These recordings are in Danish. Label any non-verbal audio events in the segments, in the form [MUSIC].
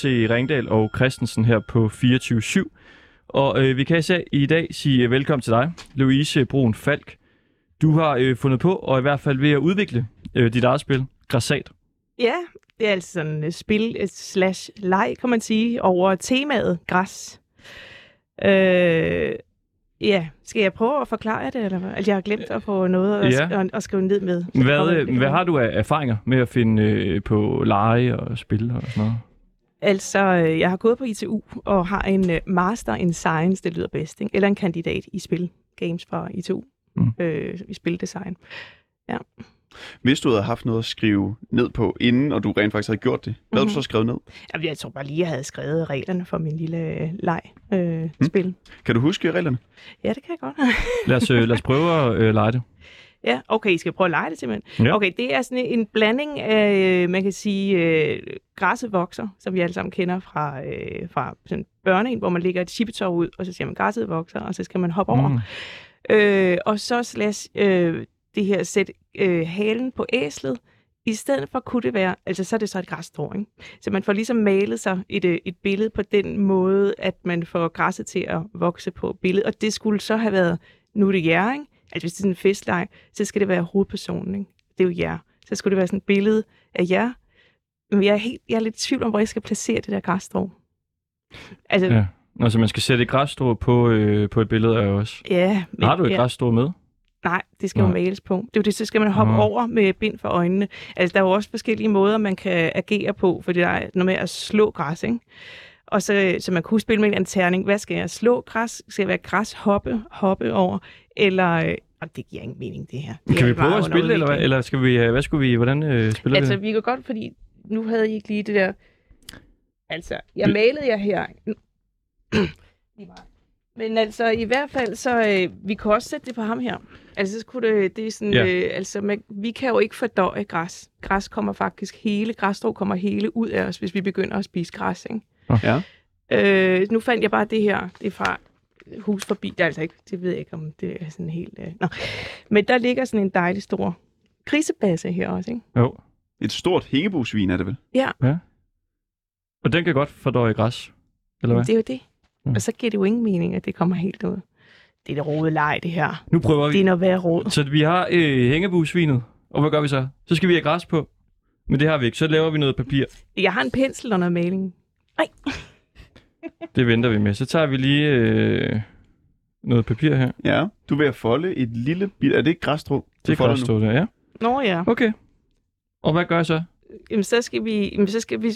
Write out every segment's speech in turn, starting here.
Til Ringdal og Christensen her på 24-7. Og øh, vi kan især i dag sige øh, velkommen til dig, Louise Brun Falk. Du har øh, fundet på, og i hvert fald ved at udvikle øh, dit eget spil, Græsat. Ja, det er altså sådan et spil et slash leg, kan man sige, over temaet græs. Øh, ja, skal jeg prøve at forklare det, eller hvad? Altså, jeg har glemt at få noget at, Ja. at, at skrive ned med. Hvad, øh, hvad har du af erfaringer med at finde øh, på lege og spil og sådan noget? Altså, øh, jeg har gået på ITU og har en øh, master in science, det lyder bedst, ikke? eller en kandidat i spil, games fra ITU, Mm. øh, i spildesign. Hvis du havde haft noget at skrive ned på inden, og du rent faktisk havde gjort det, hvad havde du Mhm. så skrevet ned? Jamen, Jeg tror bare lige, jeg havde skrevet reglerne for min lille øh, leg øh, Mm. spil. Kan du huske reglerne? Ja, det kan jeg godt. Lad os, øh, lad os prøve at øh, lege det. Ja, okay, I skal prøve at lege det simpelthen. Ja. Okay, det er sådan en blanding af, øh, man kan sige, øh, græsset vokser, som vi alle sammen kender fra, øh, fra sådan børneen, hvor man lægger et chippetov ud, og så siger man, græsset vokser, og så skal man hoppe over. Mm. Øh, og så slash øh, det her sæt øh, halen på æslet. I stedet for kunne det være, altså så er det så et græsstrå, ikke? Så man får ligesom malet sig et, øh, et billede på den måde, at man får græsset til at vokse på billedet. Og det skulle så have været, nu er det jer, ikke? Altså hvis det er sådan en festleg, så skal det være hovedpersonen, ikke? Det er jo jer. Så skulle det være sådan et billede af jer. Men jeg er, helt, jeg er lidt i tvivl om, hvor jeg skal placere det der græsstrå. Altså, Ja. Altså, man skal sætte et græsstrå på, øh, på et billede af os. ja men, Har du et ja. græsstrå med? Nej, det skal jo Nej. males på. Det er jo det, så skal man hoppe Nå. over med bind for øjnene. Altså, der er jo også forskellige måder, man kan agere på, for det er noget med at slå græs, ikke? Og så, så man kunne spille med en terning. Hvad skal jeg slå græs? Skal jeg være græs hoppe, hoppe over? Eller, øh, og det giver ingen mening, det her. Det Kan vi prøve at spille det, eller hvad? Eller skal vi, øh, hvad skulle vi, hvordan øh, spiller Altså, vi vi kan godt, fordi nu havde I ikke lige det der... Altså, jeg Vi- malede jer her. [CLEARS THROAT] Men altså, i hvert fald, så øh, vi kan også sætte det på ham her. Altså, så kunne det, det er sådan, ja. øh, altså, man, vi kan jo ikke fordøje græs. Græs kommer faktisk hele, græsstrå kommer hele ud af os, hvis vi begynder at spise græs, ikke? Ja. Øh, nu fandt jeg bare det her, det er fra hus forbi, det er altså ikke, det ved jeg ikke, om det er sådan helt... Øh, nå. Men der ligger sådan en dejlig stor grisebasse her også, ikke? Jo. Et stort hængebusvin er det vel? Og den kan godt fordøje græs. Eller hvad? Det er jo det. Mm. Og så giver det jo ingen mening, at det kommer helt ud. Det er det rode leg, det her. Nu prøver vi. Det er noget værd råd. Så vi har øh, hængebusvinet. Og hvad gør vi så? Så skal vi have græs på. Men det har vi ikke. Så laver vi noget papir. Jeg har en pensel og noget maling. [LAUGHS] Det venter vi med. Så tager vi lige øh, noget papir her. Ja. Du er at folde et lille bit... Er det ikke græsstrå? Det nu? stå der, ja. Nå ja. Okay. Og hvad gør jeg så? Jamen, så skal vi... Jamen, så skal vi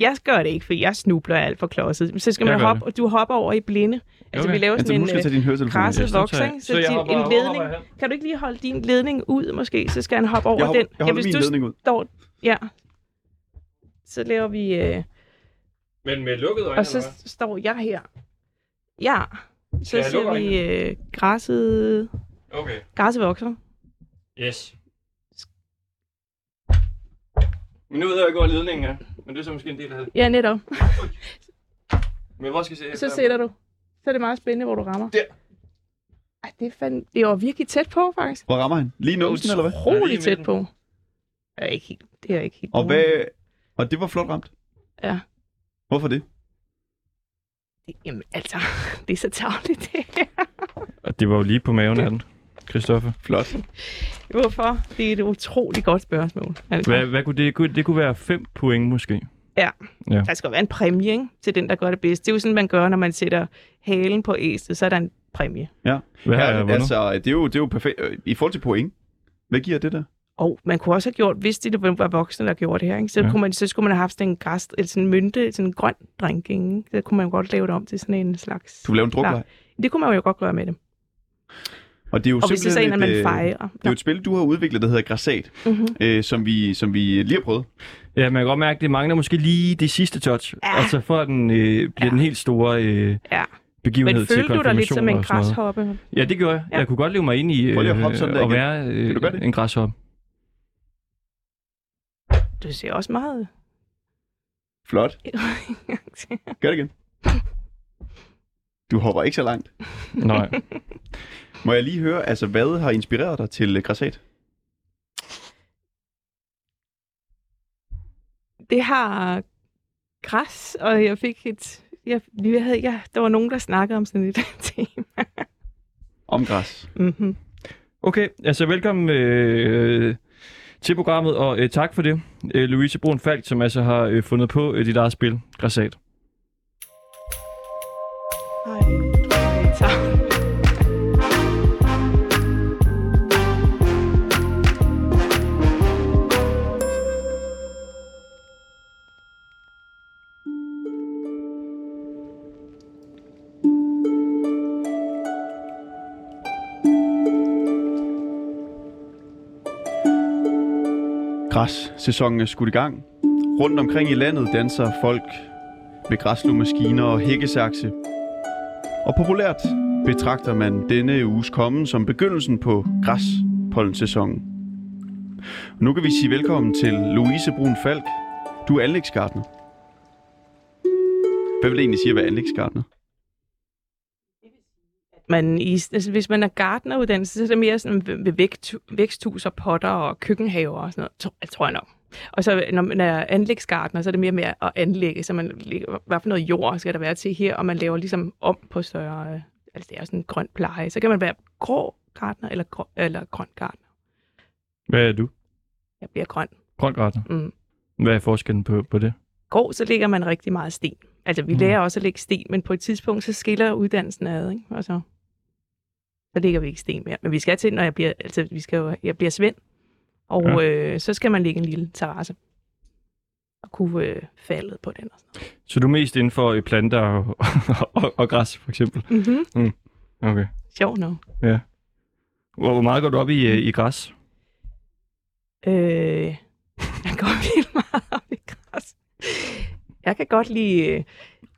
jeg gør det ikke, for jeg snubler alt for klodset. Men så skal Jeg man hoppe, og du hopper over i blinde. Altså, Okay. vi laver Altså, sådan du en øh, din græsset vokser, tager jeg- ikke? Så, så jeg din, hopper- en hopper ledning. herhen. Kan du ikke lige holde din ledning ud, måske? Så skal han hoppe over Jeg holder, den. jeg holder hvis min du ledning ud. står... Ja. Så laver vi... Øh, Men med lukkede øjne, og så står jeg her. Ja. Så jeg ser vi øh, græsset... Okay. Græsset vokser. Yes. Men nu ved jeg ikke, hvor ledningen er. Men det er så måske en del af det. Ja, netop. [LAUGHS] Men hvor skal jeg se? Så sætter du. Så er det meget spændende, hvor du rammer. Der. Ej, det, er fandme, det var virkelig tæt på, faktisk. Hvor rammer han? Lige nåsen, eller hvad? Ja, Utroligt tæt på. Det er ikke helt, det er ikke helt Og, hvad... og det var flot ramt. Ja. Hvorfor det? Det- Jamen, altså, [LAUGHS] det er så tavligt, det her. Og det var jo lige på maven af den, Christoffer. Flot. [LAUGHS] Hvorfor? Det er et utroligt godt spørgsmål. Altså, Hvad, hvad kunne det, kunne, det kunne være 5 point måske. Der skal jo være en præmie ikke? til den, der gør det bedst. Det er jo sådan, man gør, når man sætter halen på æstet, så er der en præmie. Ja. Hvad har jeg ja, altså, det er, jo, det er jo perfekt. Øh, I forhold til point, hvad giver det der? Og man kunne også have gjort, hvis det var voksne, der gjorde det her, ikke? Så, Ja. kunne man, så skulle man have haft sådan en græs, eller sådan en mynte, sådan en grøn drink, ikke? Så kunne man godt lave det om til sådan en slags... Du lave en drukleg. Det kunne man jo godt gøre med det. Og det er jo Og hvis det så er en, at man et, øh, fejrer. Det er jo et spil, du har udviklet, der hedder Græsat, Mm-hmm. øh, som, vi, som vi lige har prøvet. Ja, man kan godt mærke, at det mangler måske lige det sidste touch. Ja. Altså for at den øh, bliver Ja. den helt store øh, Ja. begivenhed Men til følte du dig lidt som en og græshoppe? Ja, det gjorde jeg. Ja. Jeg kunne godt leve mig ind i at øh, at være øh, en græshoppe. Du ser også meget... Flot. [LAUGHS] Gør det igen. Du hopper ikke så langt. Nej. [LAUGHS] Må jeg lige høre, altså hvad har inspireret dig til øh, Græsat? det har græs, og jeg fik et... Jeg, vi havde, ja, der var nogen, der snakkede om sådan et [LAUGHS] tema. Om græs. mm-hmm. Okay, altså velkommen øh, til programmet, og øh, tak for det, øh, Louise Brun Falk, som altså har øh, fundet på øh, dit eget spil, Græsat. Græssæsonen er skudt i gang. Rundt omkring i landet danser folk med græsslåmaskiner og hækkesakse. Og populært betragter man denne uges kommen som begyndelsen på græspollensæsonen. Nu kan vi sige velkommen til Louise Brun Falk. Du er anlægsgartner. Hvad vil det egentlig sige at være anlægsgartner? Man i, altså, hvis man er gartneruddannet, så er det mere sådan ved, vægt, væksthus og potter og køkkenhaver og sådan noget, tror, jeg tror jeg nok. Og så når man er anlægsgartner, så er det mere med at anlægge, så man hvad for noget jord skal der være til her, og man laver ligesom om på større, øh, altså det er sådan en grøn pleje. Så kan man være grå gartner eller, grå, eller grøn gartner. Hvad er du? Jeg bliver grøn. Grøn gartner. Mm. Hvad er forskellen på, på det? Grå, så lægger man rigtig meget sten. Altså, vi Mm. mm. lærer også at lægge sten, men på et tidspunkt, så skiller uddannelsen ad, ikke? Og så, så lægger vi ikke sten mere. Men vi skal til, når jeg bliver, altså, vi skal jo, jeg bliver svend, og Ja. ja. øh, så skal man lægge en lille terrasse og kunne øh, faldet på den. Og sådan. Så du er mest inden for øh, planter og, [LAUGHS] og, og græs, for eksempel? Mm-hmm. Okay. Sjovt nok. Hvor, hvor meget går du op i, øh, i græs? Øh, [LAUGHS] jeg går vildt meget op i græs. Jeg kan godt lide... øh,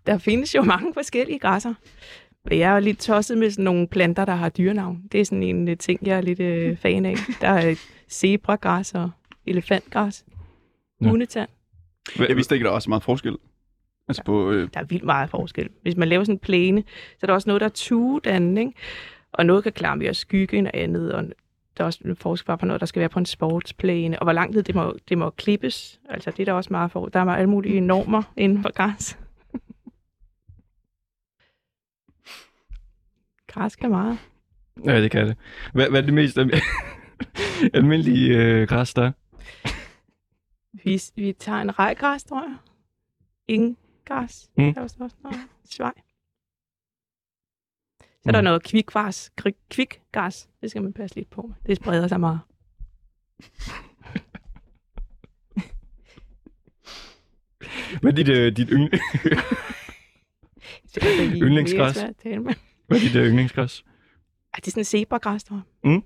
Der findes jo mange forskellige græsser. Jeg er lidt tosset med sådan nogle planter, der har dyrenavn. Det er sådan en øh, ting, jeg er lidt øh, fan af. Der er zebragræs og elefantgræs. Ja. Hundetand. Jeg vidste ikke, der var så meget forskel. Altså på... Øh, Der er vildt meget forskel. Hvis man laver sådan en plæne, så er der også noget, der er tuedannende, ikke? Og noget kan klare mere skygge end andet, og der er også forskel på noget, der skal være på en sportsplæne, og hvor lang tid det må, det må klippes. Altså, det er der også meget for. Der er alle mulige normer inden for græs. Græs kan meget. Ja, det kan det. Hvad, hvad er det mest alm- [LAUGHS] almindelige øh, græs, der er? Vi, vi tager en rejgræs, tror jeg. Ingen græs. Mm. Der er også noget svej. Så er der Mm. noget kvikgræs. Kvikgræs. Det skal man passe lidt på med. Det spreder sig meget. Hvad er dit, øh, dit, yng... [LAUGHS] Det er Yndlingsgræs. svært at tale med. Hvad er dit øh, yndlingsgræs? Ej, det er sådan en zebragræs, tror Mm.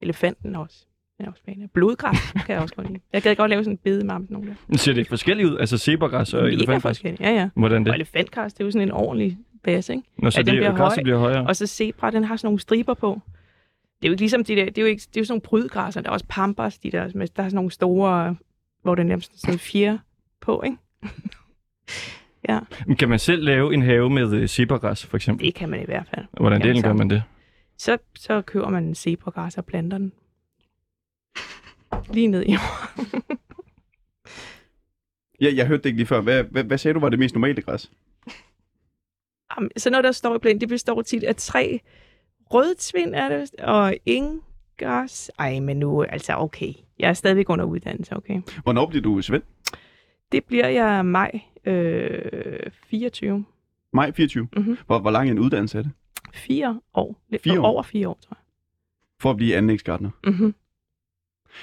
Elefanten også. Den er også spændende. Blodgræs kan jeg også godt lide. Jeg gad godt lave sådan en bede med nogle der. Ser det forskelligt ud? Altså zebragræs og Mega elefantgræs? forskelligt. Ja, ja. Hvordan Og det? elefantgræs, det er jo sådan en ordentlig base, ikke? Når så Ja, den det, bliver høj, bliver højere? Og så zebra, den har sådan nogle striber på. Det er jo ikke ligesom de der, det er jo, ikke, det er jo sådan nogle prydgræsser. Der er også pampas, de der, der er sådan nogle store, hvor der er nærmest sådan fjer på, ikke? Ja, Men Kan man selv lave en have med øh, zebragræs, for eksempel? det kan man i hvert fald. Hvordan Jamen, delen gør man det? Så, så køber man zebragræs og planter den. Lige ned i jorden. ja, jeg hørte det ikke lige før. Hvad, hvad, hvad sagde du var det mest normale græs? Jamen, Så noget, der står i planen, det består tit af tre rødtvind, er det, og ingers. Ej, men nu, altså okay. Jeg er stadigvæk under uddannelse, okay. Hvornår bliver du svend? Det bliver jeg maj øh, 24. Maj 24. Mhm. Hvor, hvor lang en uddannelse er det? Fire år. Lidt Fire år? Over fire år, tror For at blive anlægsgartner. jeg. Mm-hmm.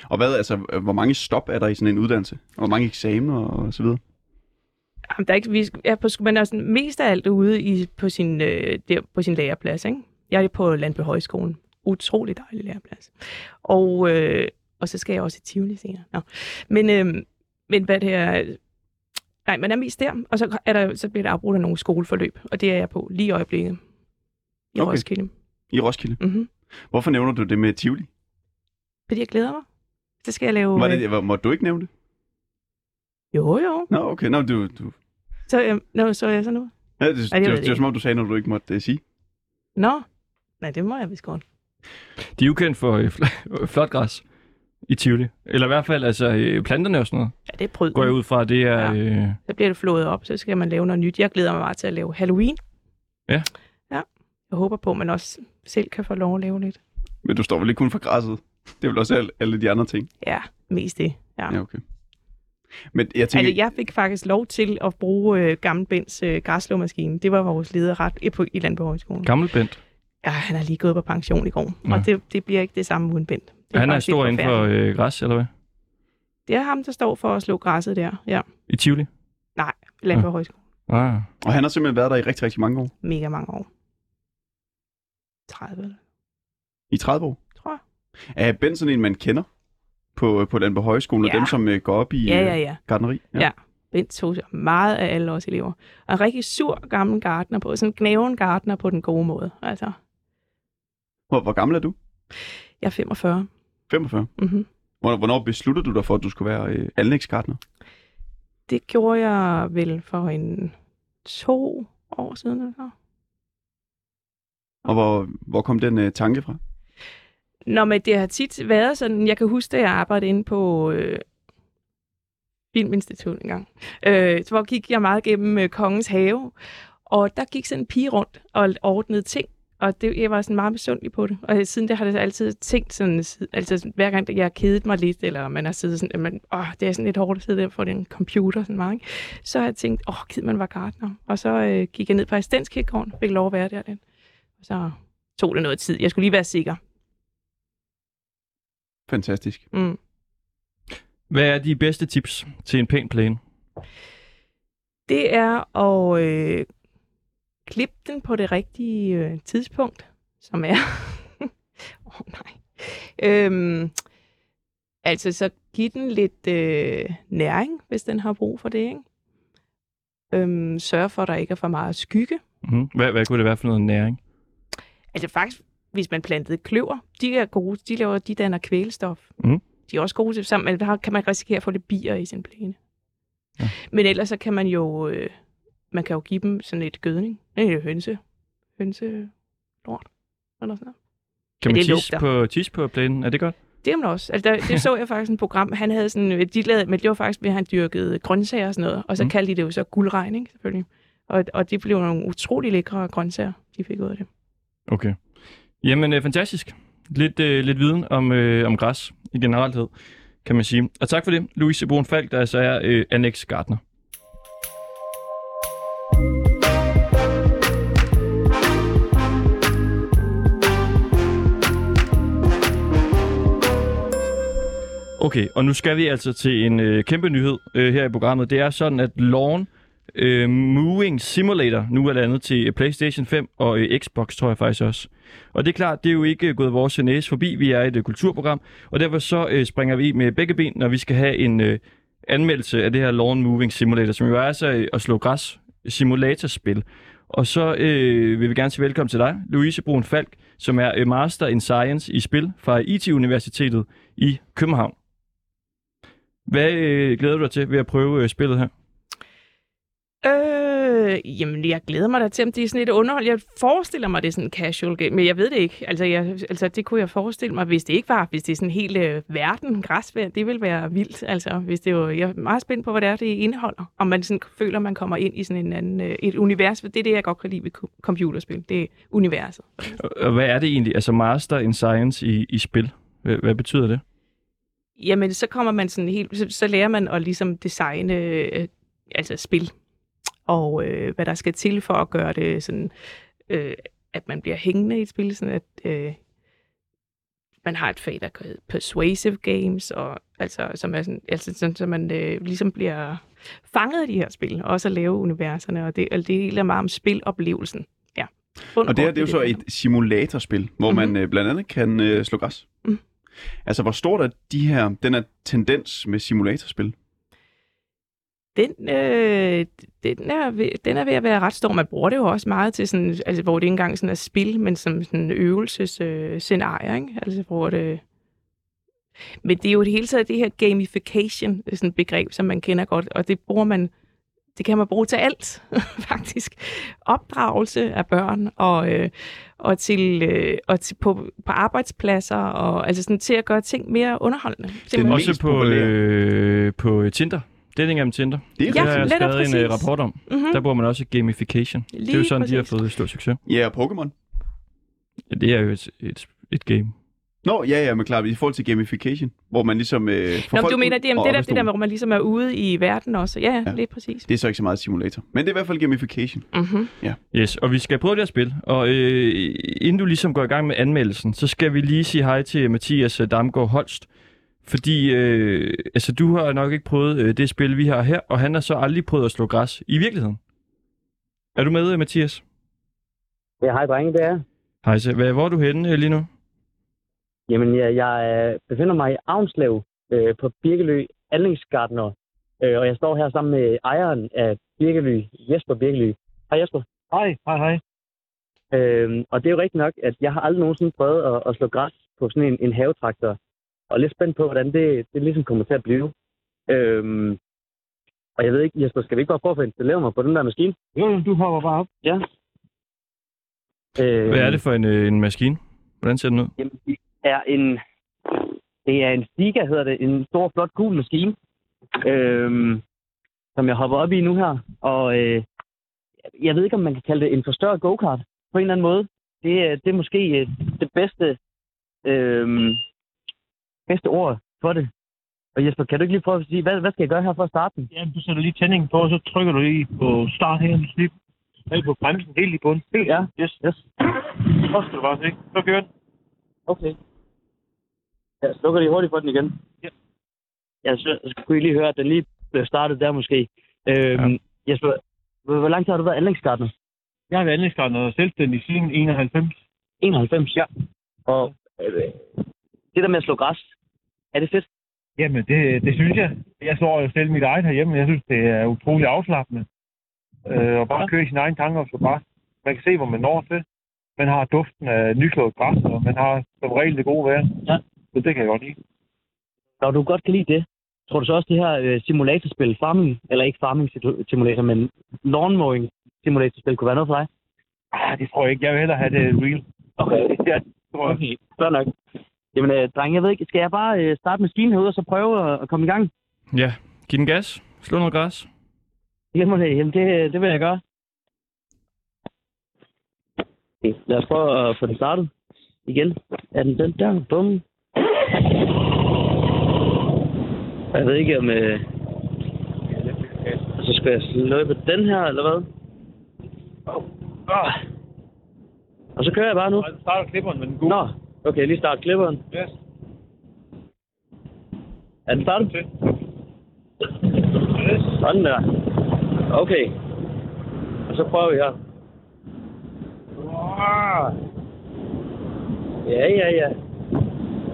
Og hvad, altså, hvor mange stop er der i sådan en uddannelse? Og hvor mange eksamener og så videre? Jamen, der er ikke, vi er på, man er sådan mest af alt ude i, på, sin, øh, der, på sin læreplads. Ikke? Jeg er på Landby Højskolen. Utrolig dejlig læreplads. Og, øh, og så skal jeg også i Tivoli senere. Nå. Men, øh, men hvad det er... Nej, man er mest der, og så, er der, så bliver der afbrudt af nogle skoleforløb, og det er jeg på lige i øjeblikket. I Okay. Roskilde. I Roskilde. Mm-hmm. Hvorfor nævner du det med Tivoli? Fordi jeg glæder mig. Så skal jeg lave... Var øh, det, var, måtte du ikke nævne det? Jo, jo. Nå, okay. Nå, du, du... Så, øh, nå, så er jeg så nu. Ja, det, Ej, det, det det, det, det var som om, du sagde noget, du ikke måtte uh, sige. Nå. Nej, det må jeg vist godt. De er jo kendt for øh, fl- [LAUGHS] flot græs i Tivoli. Eller i hvert fald altså, øh, planterne og sådan noget. Ja, det er prød. Går jeg ud fra, det er... Ja. Øh, Så bliver det flået op, så skal man lave noget nyt. Jeg glæder mig meget til at lave Halloween. Ja. Ja. Jeg håber på, at man også selv kan få lov at lave lidt. Men du står vel ikke kun for græsset? Det er vel også alle, alle de andre ting? Ja, mest det. Ja. Ja, okay. Men jeg tænker... Altså, jeg fik faktisk lov til at bruge øh, Gammel Bens øh, græsslåmaskine. Det var vores leder ret i, på, i Landbohøjskolen. gammel Bent. Ja, han er lige gået på pension i går, Nå. og det, det bliver ikke det samme uden Bent. Det Han er stor inden for øh, græs, eller hvad? Det er ham, der står for at slå græsset der. Ja, I Tivoli? Landbohøjskolen. Ah. Og han har simpelthen været der i rigtig, rigtig mange år. Mega mange år. 30, I 30 år. tror jeg. Er Ben sådan en, man kender på, på den på højskolen, og Ja. dem, som øh, går op i Ja, ja, øh, ja. gartneri? Ja. Bent tog sig meget af alle os elever. Og en rigtig sur gammel gartner på, sådan en knæven gartner på den gode måde. Altså, Hvor, hvor gammel er du? jeg er 45. 45. Mm-hmm. Hvornår, hvornår besluttede du dig for, at du skulle være øh, anlægsgartner? Det gjorde jeg vel for en to år siden. Eller så. Og hvor, hvor kom den øh, tanke fra? Nå, men det har tit været sådan, jeg kan huske, da jeg arbejdede inde på øh, Filminstitut engang, øh, så hvor gik jeg meget gennem øh, Kongens Have, og der gik sådan en pige rundt og ordnede ting, og det, jeg var sådan meget misundelig på det. Og siden det har det altid tænkt sådan, altså hver gang jeg har kedet mig lidt, eller man har siddet sådan, man, åh, det er sådan lidt hårdt at sidde der for den computer, sådan meget, ikke? så har jeg tænkt, åh, giv man var gartner. Og så øh, gik jeg ned på assistenskirkegården, fik lov at være der lidt. Og så tog det noget tid. Jeg skulle lige være sikker. Fantastisk. Mm. Hvad er de bedste tips til en pæn plæne? det er at øh, klippe den på det rigtige øh, tidspunkt, som er... [LAUGHS] Åh oh, nej. Øhm, altså, så giv den lidt øh, næring, hvis den har brug for det, ikke? Øhm, sørg for, at der ikke er for meget skygge. Mm-hmm. Hvad, hvad kunne det være for noget næring? Altså faktisk, hvis man plantede kløver, de er gode, de laver, de danner kvælstof. Mhm. De er også gode til sammen, men der kan man risikere at få lidt bier i sin plæne. Ja. Men ellers så kan man jo, øh, man kan jo give dem sådan lidt gødning. Øh, hønse, hønse lort, eller sådan noget. Kan man det tisse på, tisse på plænen? Er det godt? Det er man også. Altså, der, det så jeg faktisk et program. Han havde sådan, de lavede, men det var faktisk at han dyrkede grøntsager og sådan noget. Og så Mm. kaldte de det jo så guldregn, ikke, selvfølgelig. Og, og det blev nogle utrolig lækre grøntsager, de fik ud af det. Okay. Jamen, øh, fantastisk. Lidt, øh, lidt viden om, øh, om græs i generelthed, kan man sige. Og tak for det, Louise Brun Falk, der altså er øh, Annex Gartner. Okay, og nu skal vi altså til en øh, kæmpe nyhed øh, her i programmet. Det er sådan, at Lawn øh, Moving Simulator nu er landet til øh, PlayStation 5 og øh, Xbox, tror jeg faktisk også. Og det er klart, det er jo ikke øh, gået vores næse forbi. Vi er et øh, kulturprogram, og derfor så øh, springer vi med begge ben, når vi skal have en øh, anmeldelse af det her Lawn Moving Simulator, som jo er altså øh, at slå græs simulatorspil. Og så øh, vil vi gerne sige velkommen til dig, Louise Brun Falk, som er øh, Master in Science i spil fra IT-universitetet i København. Hvad øh, glæder du dig til ved at prøve øh, spillet her? Øh, jamen, jeg glæder mig da til, om det er sådan lidt underhold. Jeg forestiller mig, det er sådan en casual game, men jeg ved det ikke. Altså, jeg, altså det kunne jeg forestille mig, hvis det ikke var, hvis det er sådan helt øh, verden græsvær, det ville være vildt. Altså, hvis det var, jeg er meget spændt på, hvad det er, det indeholder. Om man sådan føler, man kommer ind i sådan en anden, øh, et univers. Det er det, jeg godt kan lide ved co- computerspil. Det er universet. Og- Og hvad er det egentlig? Altså Master in Science i, i spil. Hvad, hvad betyder det? Jamen, så kommer man sådan helt, så, så lærer man at ligesom designe øh, altså spil, og øh, hvad der skal til for at gøre det sådan, øh, at man bliver hængende i et spil, sådan at øh, man har et fag, der hedder persuasive games, og altså, som er sådan, altså sådan, så man øh, ligesom bliver fanget af de her spil, og også at lave universerne, og det, og det hele er meget om spiloplevelsen. Ja. Bund Og det her, det er jo så et simulatorspil, hvor mm-hmm. man øh, blandt andet kan øh, slå græs. Mhm. Altså, hvor stort er de her, den her tendens med simulatorspil? Den, øh, den, er ved, den er ved at være ret stor. Man bruger det jo også meget til sådan, altså, hvor det ikke engang sådan er spil, men som sådan øvelsesscenarie, øh, scenarie, ikke? Altså, hvor det... Men det er jo det hele taget det her gamification, det er sådan et begreb, som man kender godt, og det bruger man det kan man bruge til alt, [LAUGHS] faktisk. Opdragelse af børn og, øh, og, til, øh, og til på, på arbejdspladser og altså sådan til at gøre ting mere underholdende. simpelthen. mest Også på, øh, på Tinder. Dating om Tinder. Det er Ja, det har jeg skrevet en øh, præcis. rapport om. Mhm. Der bruger man også gamification. det er jo Lige sådan, de har præcis. fået stor succes. Ja, og Pokémon. Ja, det er jo et, et, et game. Nå, ja, ja, men klart, i forhold til gamification, hvor man ligesom øh, får Nå, folk du mener, det, jamen, det, der, det der, hvor man ligesom er ude i verden også. Ja, Ja. ja. lige præcis. Det er så ikke så meget simulator. Men det er i hvert fald gamification. Mm-hmm. Yes, og vi skal prøve det her spil. Og øh, inden du ligesom går i gang med anmeldelsen, så skal vi lige sige hej til Mathias øh, Damgaard Holst. Fordi øh, altså, du har nok ikke prøvet øh, det spil, vi har her, og han har så aldrig prøvet at slå græs i virkeligheden. Er du med, øh, Mathias? Ja, hej drenge, det er. Hej, så hvad, hvor er du henne øh, lige nu? Jamen, jeg, jeg øh, befinder mig i Avnslev øh, på Birkelø Anlægsgartner, øh, og jeg står her sammen med ejeren af Birkelø, Jesper Birkelø. Hej Jesper. Hej, hej, hej. Øh, og det er jo rigtigt nok, at jeg har aldrig nogensinde prøvet at, at slå græs på sådan en, en havetraktor, og er lidt spændt på, hvordan det, det ligesom kommer til at blive. Øh, og jeg ved ikke, Jesper, skal vi ikke bare prøve at få installeret mig på den der maskine? Jo, du hopper bare op. Ja. Øh, Hvad er det for en, øh, en maskine? Hvordan ser den ud? Jamen, er en, det er en Stiga, hedder det. En stor, flot, gul maskine, øhm, som jeg hopper op i nu her. Og øh, jeg ved ikke, om man kan kalde det en forstørret go-kart på en eller anden måde. Det, er- det er måske øh, det bedste, øh, bedste ord for det. Og Jesper, kan du ikke lige prøve at sige, hvad, hvad skal jeg gøre her for at starte den? Ja, du sætter lige tændingen på, og så trykker du lige på start her. Slip. Helt på bremsen, helt i bunden. Helt. Ja. Yes. Yes. Så skal du bare se. Så kører den. Okay. Jeg slukker lige hurtigt for den igen. Ja. Ja, så skulle I lige høre, at den lige blev startet der måske. Øhm, ja. Jesper, hvor, hvor lang tid har du været anlægsgartner? Jeg har været anlægsgartner selvstændig siden 91. 91? Ja. Og øh, det der med at slå græs, er det fedt? Jamen, det, det synes jeg. Jeg slår jo selv mit eget herhjemme. Jeg synes, det er utrolig afslappende. Øh, og bare Ja. køre i sine egne tanker og så bare. Man kan se, hvor man når til. Man har duften af nyklået græs, og man har som regel det gode vejr. Ja. Så det kan jeg godt lide. Når du godt kan lide det, tror du så også, det her øh, simulatorspil, farming, eller ikke farming simulator, men lawn mowing simulatorspil, kunne være noget for dig? Ah, det tror jeg ikke. Jeg vil hellere have det real. Okay. [LAUGHS] Ja, det tror jeg. Okay, fair nok. Jamen, øh, dreng, jeg ved ikke, skal jeg bare øh, starte maskinen herude, og så prøve at, at komme i gang? Ja, giv den gas. Slå noget græs. Jamen, øh, jamen det, det vil jeg gøre. Okay, lad os prøve at få den startet igen. Er den den der? Bum. Jeg ved ikke om... Øh... Så skal jeg slukke den her, eller hvad? Oh. Og så kører jeg bare nu. Så starter klipperen med den gule. Nå, okay, lige start klipperen. Yes. Er den startet? Til. Sådan der. Okay. Og så prøver vi her. Ja, ja, ja.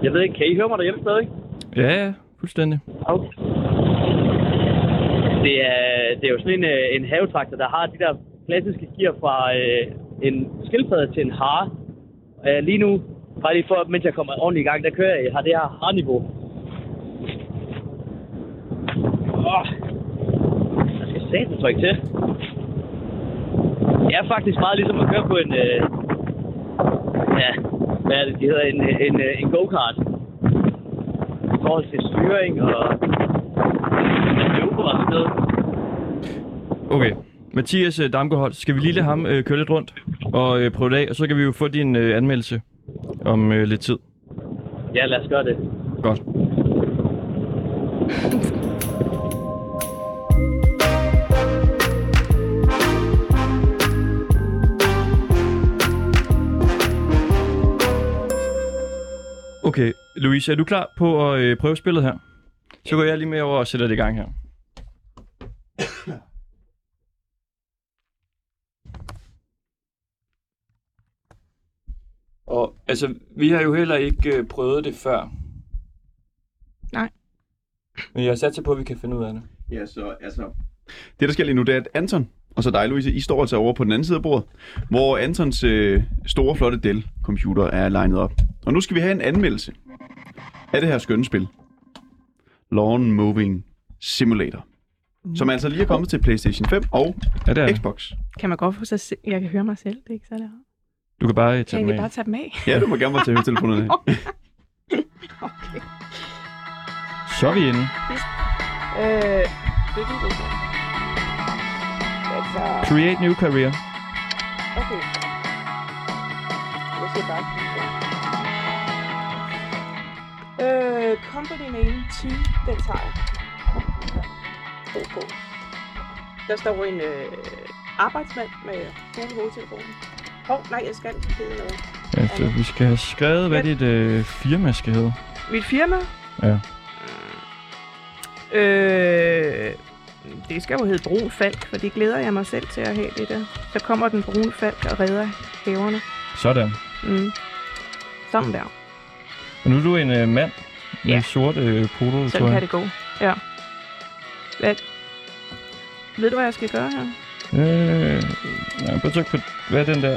Jeg ved ikke, kan I høre mig derhjemme stadig? Ja, ja, fuldstændig. Okay. Det er, det er jo sådan en, øh, en havetraktor, der har de der klassiske gear fra øh, en skildpadde til en hare. Øh, lige nu, bare lige for, mens jeg kommer ordentligt i gang, der kører jeg, har det her harniveau. Åh, jeg skal satan trykke til. Det er faktisk meget ligesom at køre på en, øh, ja, hvad er det, de hedder, en, en, øh, en go-kart. I forhold til styring og manøvre og sådan noget. Okay. Mathias øh, Damgaard, skal vi lige lade ham øh, køre lidt rundt og øh, prøve det af, og så kan vi jo få din øh, anmeldelse om øh, lidt tid. Ja, lad os gøre det. Godt. Okay, Louise, er du klar på at øh, prøve spillet her? Så går jeg lige med over og sætter det i gang her. [COUGHS] Og altså, vi har jo heller ikke øh, prøvet det før. Nej. Men jeg har sat sig på, at vi kan finde ud af det. Ja, så altså... Det, der sker lige nu, det er, at Anton og så dig, Louise, I står altså over på den anden side af bordet, hvor Antons øh, store, flotte Dell-computer er legnet op. Og nu skal vi have en anmeldelse af det her skønne spil. Lawn Moving Simulator. som altså lige er kommet til PlayStation 5 og Ja, det er. Xbox. Kan man godt få sig selv? Jeg kan høre mig selv, det er ikke så rart. Du kan bare Kan tage jeg dem af. bare tage dem af? Ja, du må gerne bare tage telefonerne af. [LAUGHS] Okay. Så er vi inde. Øh, det er Create new career. okay. Jeg skal bare. Øh, company name T, den tager jeg. OK. Der står en øh, arbejdsmand med gule hovedtelefonen. Hov, nej, jeg skal ikke skrive noget. Altså, vi skal have skrevet, hvad dit øh, firma skal hedde. Mit firma? Ja. Øh, det skal jo hedde Brun Falk, for det glæder jeg mig selv til at have det der. Så kommer den brune falk og redder haverne. Sådan. Mm. Sådan der. Og nu er du en øh, mand med Ja. en sort øh, polo, Sådan kan det gå. Ja. Hvad? Ved du, hvad jeg skal gøre her? Øh, nej, at trykke på, hvad er den der?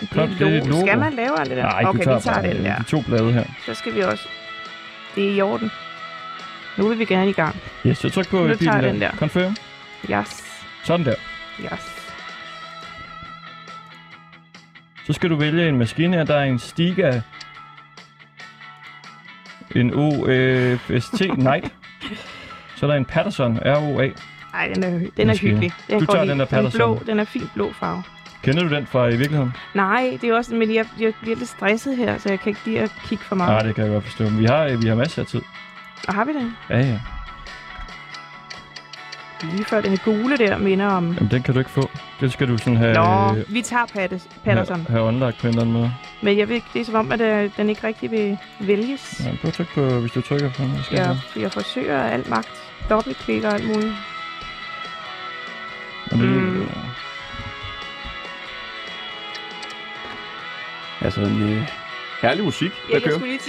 Det er et logo. Skal man lave alt det der? Nej, okay, du tager vi tager bare den øh, der. de to blade her. Så skal vi også... Det er i orden. Nu vil vi gerne i gang. Yes, så tryk på Nu tager bilen den der. Confirm. Yes. Sådan der. Yes. Så skal du vælge en maskine her. Der er en Stiga. En OFST Knight. [LAUGHS] Så er der en Patterson ROA. Ej, den er, den er Maskine. hyggelig. Den Du tager lige- den der den, blå, Patterson. den er fin blå farve. Kender du den fra i virkeligheden? Nej, det er også, men jeg, jeg bliver lidt stresset her, så jeg kan ikke lide at kigge for meget. Nej, det kan jeg godt forstå. Men Vi har, vi har masser af tid. Og har vi den? Ja, ja. Lige før den gule der minder om... Jamen, den kan du ikke få. Den skal du sådan have, Nå, øh, vi tager Pattes, Patterson. have, have unlagt på en eller anden måde. Men jeg ved ikke, det er som om, at øh, den ikke rigtig vil vælges. Ja, prøv at trykke på, hvis du trykker på den. Skal Jeg, jeg... jeg forsøger alt magt. Dobbeltklikker og alt muligt. Mm. Mm. Altså en øh, herlig musik, der Ja, jeg kører. skulle lige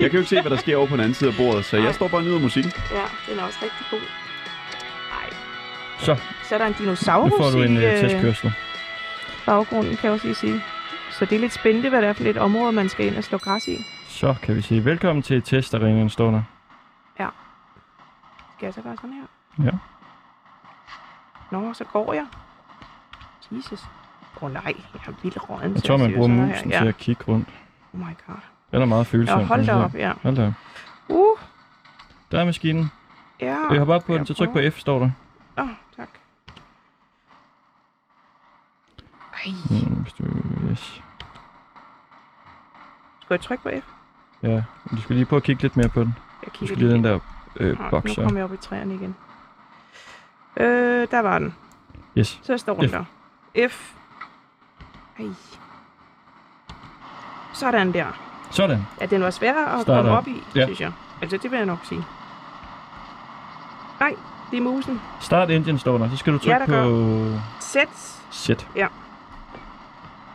Jeg kan jo ikke se, hvad der sker over på den anden side af bordet, så jeg står bare og nyder musikken. Ja, den er også rigtig god. Ej, Så, så er der en nu dinosaurus får du en i øh, øh, testkørsel. baggrunden, kan jeg også lige sige. Så det er lidt spændende, hvad det er for et område, man skal ind og slå græs i. Så kan vi sige velkommen til testarenaen, står der. Skal jeg så gøre sådan her? Ja. Nå, så går jeg. Jesus. Åh oh, nej, jeg er vildt råden. Jeg til tror, man bruger sådan her. musen ja. til at kigge rundt. Oh my god. Den er meget følsom. Ja, hold da man op, ja. Hold da op. Uh, Der er maskinen. ja. Jeg hopper op på jeg den, så tryk på. F, står der. Åh, oh, tak. Ej, Mm, hvis du... Yes. skal jeg trykke på F? Ja, du skal lige prøve at kigge lidt mere på den. Jeg Du kigger skal lige den der øh, Nå, boks Nu kommer jeg op i træerne igen. Øh, der var den. Yes. Så står den F. der. F. Ej. Sådan der. Sådan. Ja, den var sværere at Start komme op. i, Ja. synes jeg. Altså, det vil jeg nok sige. Nej, det er musen. Start engine, står der. Så skal du Ja, trykke der på Sæt. set. Ja.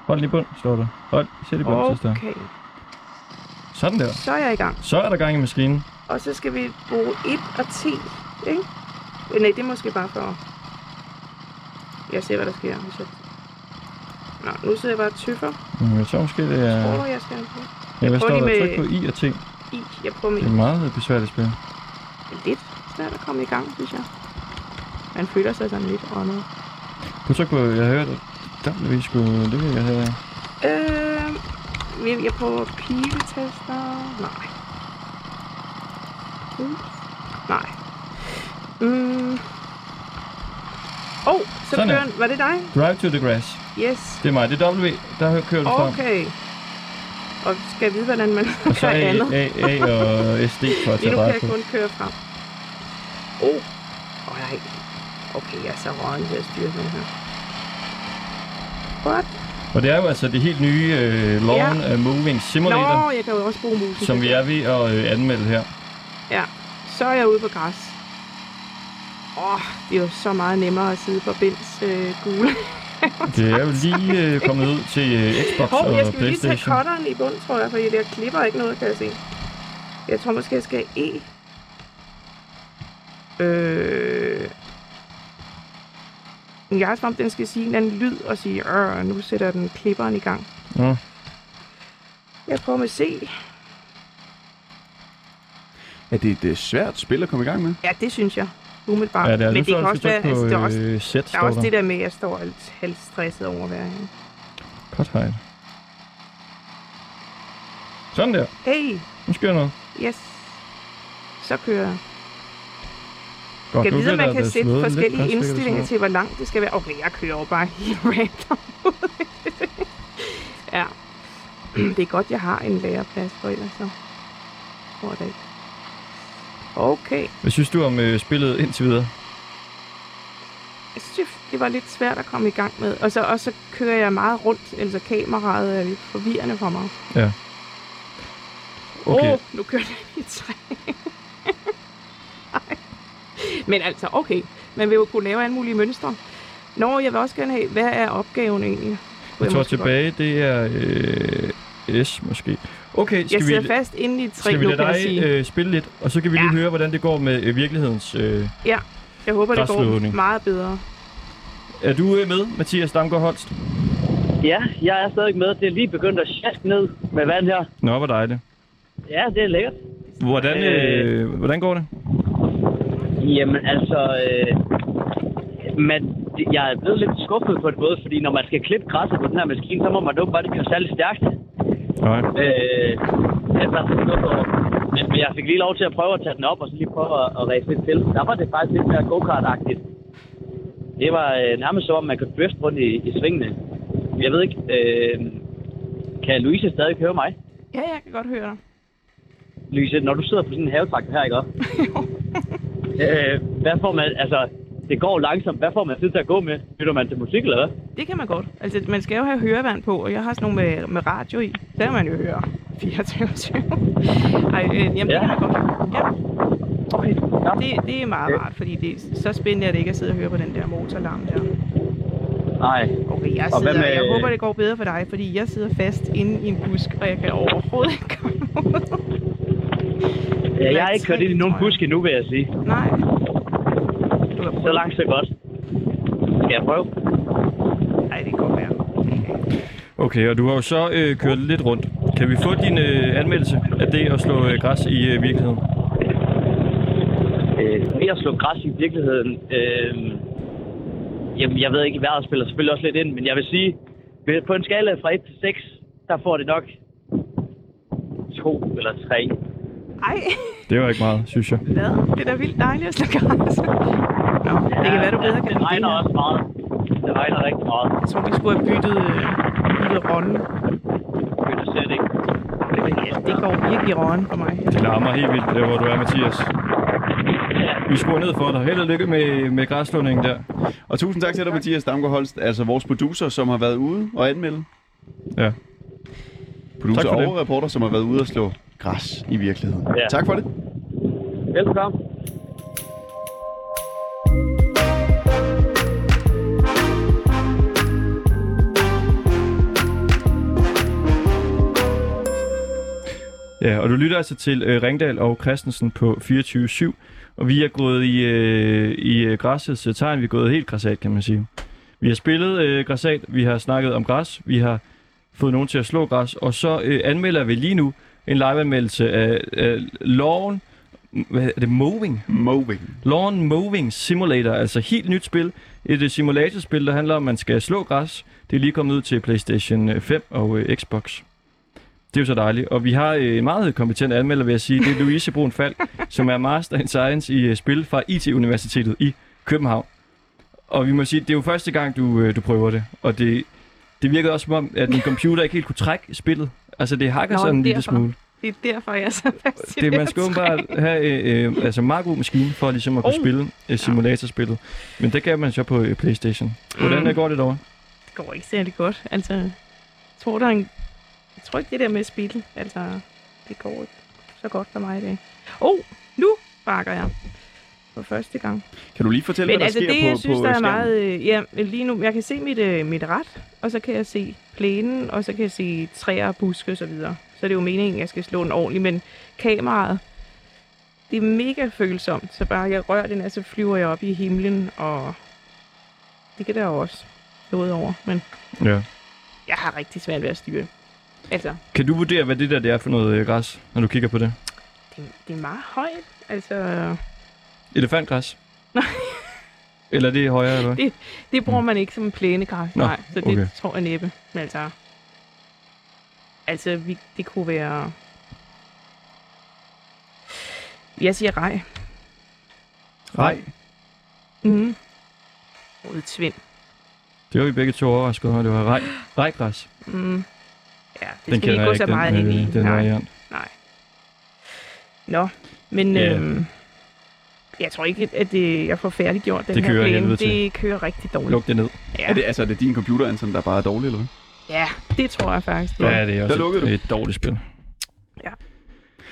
Hold lige bund, står der. Hold, sæt i bund, okay. Okay, Sådan der. så er jeg i gang. Så er der gang i maskinen. Og så skal vi bruge 1 og T, ikke? Nej, det er måske bare for... Jeg ser, hvad der sker. Hvis jeg... Nå, nu sidder jeg bare og tøffer. Mm, Jeg tror måske, det er... Tror du, jeg skal på? Ja, hvad står der? lige Tryk med- på I og T. I. Jeg prøver Det er med meget besværligt spil. lidt svært at komme i gang, synes jeg. Man føler sig sådan lidt åndet. Du tryk på, jeg hørte, at der vi sgu... Det vil jeg have. Øh, jeg- jeg prøver piletester. Nej. Uh, nej. Mm. Oh, så Sådan kører er. Var det dig? Drive to the grass. Yes. Det er mig. Det er W. Der kører du frem. Okay. Og skal vide, hvordan man Og så A, andet? A, A og SD [LAUGHS] for at Lige nu kan jeg kun køre frem. Åh. Oh. Åh, nej. Okay, jeg er så råden til at styre sådan her. What? Og det er jo altså det helt nye uh, Lawn ja. Moving Simulator, Nå, jeg kan jo også bruge musen. som vi er ved at uh, anmelde her. Ja, så er jeg ude på græs. Åh, oh, det er jo så meget nemmere at sidde på Bens øh, gule. Det er jo lige uh, kommet ud til uh, Xbox Hov, jeg og skal lige tage Playstation. cutteren i bund, tror jeg, fordi der klipper ikke noget, kan jeg se. Jeg tror måske, jeg skal E. Øh... Jeg som om, den skal sige en anden lyd og sige, øh, nu sætter den klipperen i gang. Nå. Jeg prøver med C. Er det et øh, svært spil at komme i gang med? Ja, det synes jeg. Umiddelbart. Ja, det er Men det kan også være, altså, det er også, øh, set, der er også der. det der med, at jeg står alt halvstresset over hver her. Height. Sådan der. Hey, Nu sker noget. yes. Så kører jeg. Godt, Jeg ved, man kan sætte lidt forskellige indstillinger til, hvor langt det skal være. Okay, jeg kører jo bare helt [LAUGHS] random. ja. [CLEARS THROAT] Det er godt, jeg har en læreplads, for ellers så tror jeg det ikke. Okay. Hvad synes du om øh, spillet indtil videre? Jeg synes, det- det var lidt svært at komme i gang med. Og så, og så kører jeg meget rundt, altså kameraet er lidt forvirrende for mig. Okay. Åh, oh, nu kører den i træ. [LAUGHS] Men altså, okay. Man vil jo kunne lave alle mulige mønstre. Nå, jeg vil også gerne have, hvad er opgaven egentlig? Kunne Jeg tror måske godt- tilbage, det er øh, S måske. Okay, skal Jeg vi, sidder fast inde i træ skal vi nu, lade dig sige. øh, spille lidt, og så kan vi lige Ja. høre, hvordan det går med øh, virkelighedens... Øh... Jeg håber, det går meget bedre. Er du øh, med, Mathias Damgaard Holst? Ja, jeg er stadig med. Det er lige begyndt at sjaske ned med vand her. Nå, hvor dejligt. Ja, det er lækkert. Hvordan, øh, hvordan går det? Jamen altså, øh, men jeg er blevet lidt skuffet på det både, fordi når man skal klippe græsset på den her maskine, så må man åbenbart ikke køre særlig stærkt. Nej. Øh, er over. Men, men jeg fik lige lov til at prøve at tage den op, og så lige prøve at, at ræse lidt til. Der var det faktisk lidt mere go-kart-agtigt. Det var øh, nærmest som om, man kunne drifte rundt i, i svingene. Jeg ved ikke, øh, kan Louise stadig høre mig? Ja, jeg kan godt høre dig. Louise, når du sidder på sådan en havetraktor her, ikke også? [LAUGHS] øh, hvad får man, altså, det går langsomt. Hvad får man tid til at gå med? Lytter man til musik, eller hvad? Det kan man godt. Altså, man skal jo have hørevand på, og jeg har sådan nogle med, med radio i. Der kan man jo høre 24 Ej, øh, jamen, det Ja. kan man godt. Ja, Okay. Ja. det, det er meget rart, fordi det er så spændende, at det ikke at sidde og høre på den der motorlarm der. Nej. Okay, jeg Og sidder, med- jeg håber, det går bedre for dig, fordi jeg sidder fast inde i en busk, og jeg kan overhovedet ikke komme ud. Ja, jeg har ikke kørt ind i nogen busk endnu, vil jeg sige. Nej. Så langt, så godt. Skal jeg prøve? Nej, det godt være. Okay. Og du har jo så øh, kørt lidt rundt. Kan vi få din øh, anmeldelse af det at slå øh, græs i øh, virkeligheden? Øh, ved at slå græs i virkeligheden. Øh, jamen, jeg ved ikke, vejret spiller selvfølgelig også lidt ind, men jeg vil sige, på en skala fra 1 til 6, der får det nok 2 eller 3. Ej, Det var ikke meget, synes jeg. hvad? Det er da vildt dejligt at slå græs. Det kan være, du bedre kan Det regner her. også meget. Det regner rigtig meget. Jeg tror, vi skulle have byttet, øh, byttet rollen. Bytte sætning. Ja, det går virkelig rollen for mig. Det larmer helt vildt, der hvor du er, Mathias. Vi skruer ned for dig. Held og lykke med, med græsslåningen der. Og tusind tak til dig, Mathias Damgaard Holst, altså vores producer, som har været ude og anmelde. Ja. Producer Tak for det. og reporter, som har været ude og slå græs i virkeligheden. Ja. Tak for det. Velkommen. Ja, og du lytter altså til øh, Ringdal og Christensen på 24-7. Og vi er gået i, øh, i øh, græssets øh, tegn. Vi er gået helt græsat, kan man sige. Vi har spillet øh, græsat, vi har snakket om græs, vi har fået nogen til at slå græs, og så øh, anmelder vi lige nu en liveanmeldelse af, af Lawn, hvad er det, Mowing? Moving. Lawn Mowing Simulator, altså helt nyt spil. Et uh, simulatorspil, der handler om, at man skal slå græs. Det er lige kommet ud til PlayStation øh, 5 og uh, Xbox. Det er jo så dejligt. Og vi har uh, en meget kompetent anmelder, vil jeg sige. Det er Louise Brun Falk, [LAUGHS] som er Master in Science i uh, spil fra IT-universitetet i København. Og vi må sige, det er jo første gang, du, uh, du prøver det. Og det, det virkede også som om, at din computer ikke helt kunne trække spillet. Altså, det hakker Nå, sådan en lille smule. Det er derfor, jeg er så fast i Det, man skal åbenbart [LAUGHS] have øh, øh, altså meget god maskine for ligesom at kunne Oh. spille øh, simulatorspillet. Men det kan man så på øh, Playstation. Hvordan mm. går det derovre? Det går ikke særlig godt. Altså, jeg tror, der er en... Tror ikke, det der med spil, altså, det går ikke så godt for mig i dag. Oh, nu bakker jeg. For første gang. Kan du lige fortælle, Men hvad der altså sker det, på, jeg synes, på der er skærmen? meget... Øh, ja, lige nu, jeg kan se mit, øh, mit ret, og så kan jeg se plænen, og så kan jeg se træer, buske og så videre. Så er det jo meningen, at jeg skal slå den ordentligt, men kameraet, det er mega følsomt, så bare jeg rører den, så flyver jeg op i himlen, og det kan der jo også noget over, men Ja. jeg har rigtig svært ved at styre. Altså, Kan du vurdere, hvad det der det er for noget øh, græs, når du kigger på det? det, det er meget højt. Altså, Elefantgræs? [LAUGHS] Eller det er højere, eller hvad? Det bruger man ikke som en plænegræs, Nå, nej. Så det okay. tror jeg næppe. Men altså, altså vi, det kunne være... Jeg siger rej. Nej. Mm. Rød tvind. Det var vi begge to overrasket over. Det var rej, rejgræs. Mm. Ja, det Den skal vi ikke gå så den, meget ind i. øh, den nej, variant. nej. Nå, men Ja. øhm, jeg tror ikke, at det, jeg får færdiggjort den Det her plæne. helvede til. Det kører rigtig dårligt. Luk det ned. Ja. Er det, altså, er det din computer, Anton, der bare er dårlig, eller hvad? ja, det tror jeg faktisk. Ja, Ja. det er Der også lukkede du. et, et dårligt spil.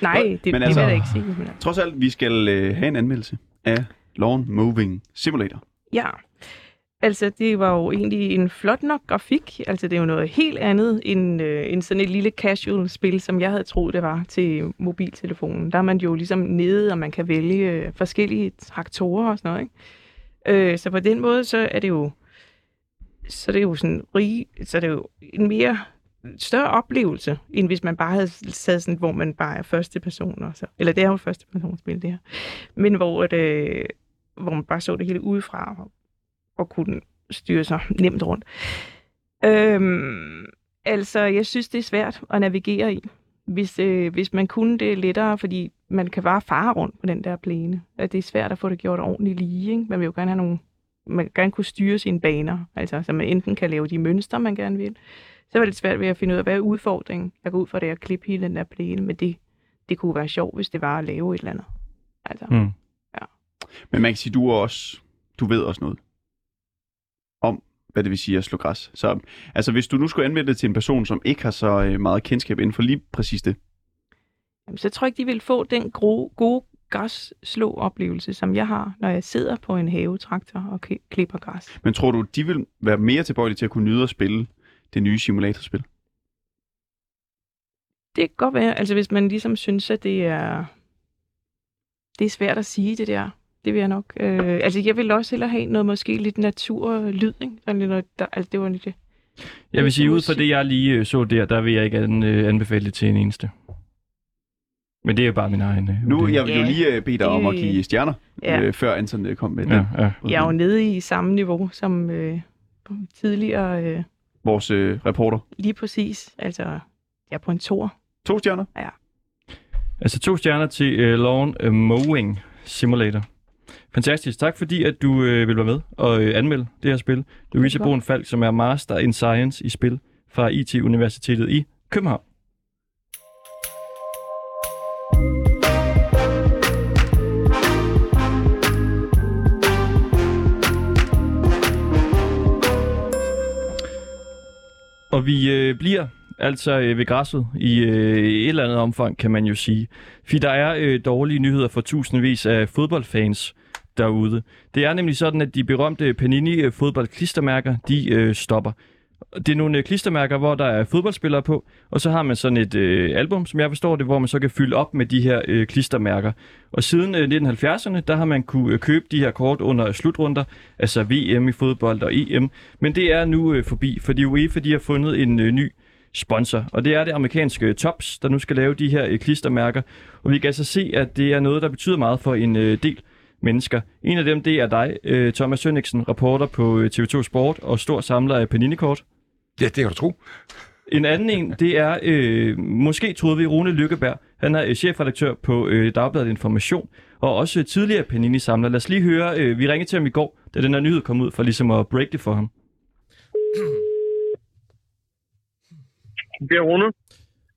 Nej, Men det, det altså- vil jeg da ikke sige. Men, Trods alt, vi skal øh, have en anmeldelse af Lawn Moving Simulator. ja, altså det var jo egentlig en flot nok grafik. Altså det er jo noget helt andet end, øh, end sådan et lille casual spil, som jeg havde troet det var til mobiltelefonen. Der er man jo ligesom nede, og man kan vælge øh, forskellige traktorer og sådan noget. Ikke? Øh, så på den måde, så er det jo så det er jo sådan rig, så det er jo en mere større oplevelse, end hvis man bare havde sad sådan, hvor man bare er første person. Og så, eller det er jo første personspil, det her. Men hvor, det, øh, hvor man bare så det hele udefra og, og kunne styre sig nemt rundt. Øhm, altså, jeg synes, det er svært at navigere i. Hvis, øh, hvis man kunne det lettere, fordi man kan bare fare rundt på den der plæne. At det er svært at få det gjort ordentligt lige. Ikke? Man vil jo gerne have nogle man vil gerne kunne styre sine baner, altså så man enten kan lave de mønstre, man gerne vil. Så var det svært ved at finde ud af, hvad er udfordringen? Jeg går ud for det at klippe hele den der plæne, men det, det kunne være sjovt, hvis det var at lave et eller andet. Altså, Mm. Men man kan sige, du er også, du ved også noget om, hvad det vil sige at slå græs. Så altså, hvis du nu skulle anmelde det til en person, som ikke har så øh, meget kendskab inden for lige præcis det, Jamen, så tror jeg ikke, de vil få den gode, gode græsslå-oplevelse, som jeg har, når jeg sidder på en havetraktor og klipper græs. men tror du, de vil være mere tilbøjelige til at kunne nyde at spille det nye simulatorspil? Det kan godt være, altså hvis man ligesom synes, at det er, det er svært at sige det der. Det vil jeg nok. Øh, altså jeg vil også hellere have noget måske lidt naturlyd, ikke? Sådan lidt noget, der, altså det var lidt det. Jeg vil sige, ud fra det, jeg lige øh, så der, der vil jeg ikke an, øh, anbefale det til en eneste. Men det er jo bare min egen... Øh, Nu, jeg vil jo Ja, lige øh, bede dig om at give stjerner, Ja. øh, før Anton øh, kom med Ja, den. ja. Jeg er jo nede i samme niveau som øh, tidligere, øh, Vores øh, reporter. lige præcis. Altså, jeg er på en tor. To stjerner. Altså to stjerner til uh, Lawn Mowing Simulator. Fantastisk. Tak fordi, at du øh, vil være med og øh, anmelde det her spil. Louise. Brun Falk, som er Master in Science i spil fra IT-universitetet i København. Og vi øh, bliver altså øh, ved græsset i øh, et eller andet omfang, kan man jo sige. For der er øh, dårlige nyheder for tusindvis af fodboldfans derude. Det er nemlig sådan, at de berømte Panini øh, fodboldklistermærker, de øh, stopper. Det er nogle øh, klistermærker, hvor der er fodboldspillere på, og så har man sådan et øh, album, som jeg forstår det, hvor man så kan fylde op med de her øh, klistermærker. Og siden øh, 1970'erne, der har man kunne øh, købe de her kort under slutrunder, altså VM i fodbold og EM. Men det er nu øh, forbi, fordi UEFA de har fundet en øh, ny sponsor, og det er det amerikanske øh, Tops, der nu skal lave de her øh, klistermærker. Og vi kan altså se, at det er noget, der betyder meget for en øh, del mennesker. En af dem, det er dig, øh, Thomas Sønniksen, reporter på øh, TV2 Sport og stor samler af Panini-kort. Ja, det kan du tro. En anden en, det er, øh, måske troede vi, Rune Lykkeberg. Han er øh, chefredaktør på øh, Dagbladet Information, og også øh, tidligere Panini-samler. Lad os lige høre, øh, vi ringede til ham i går, da den her nyhed kom ud, for ligesom at break det for ham. Det er Rune.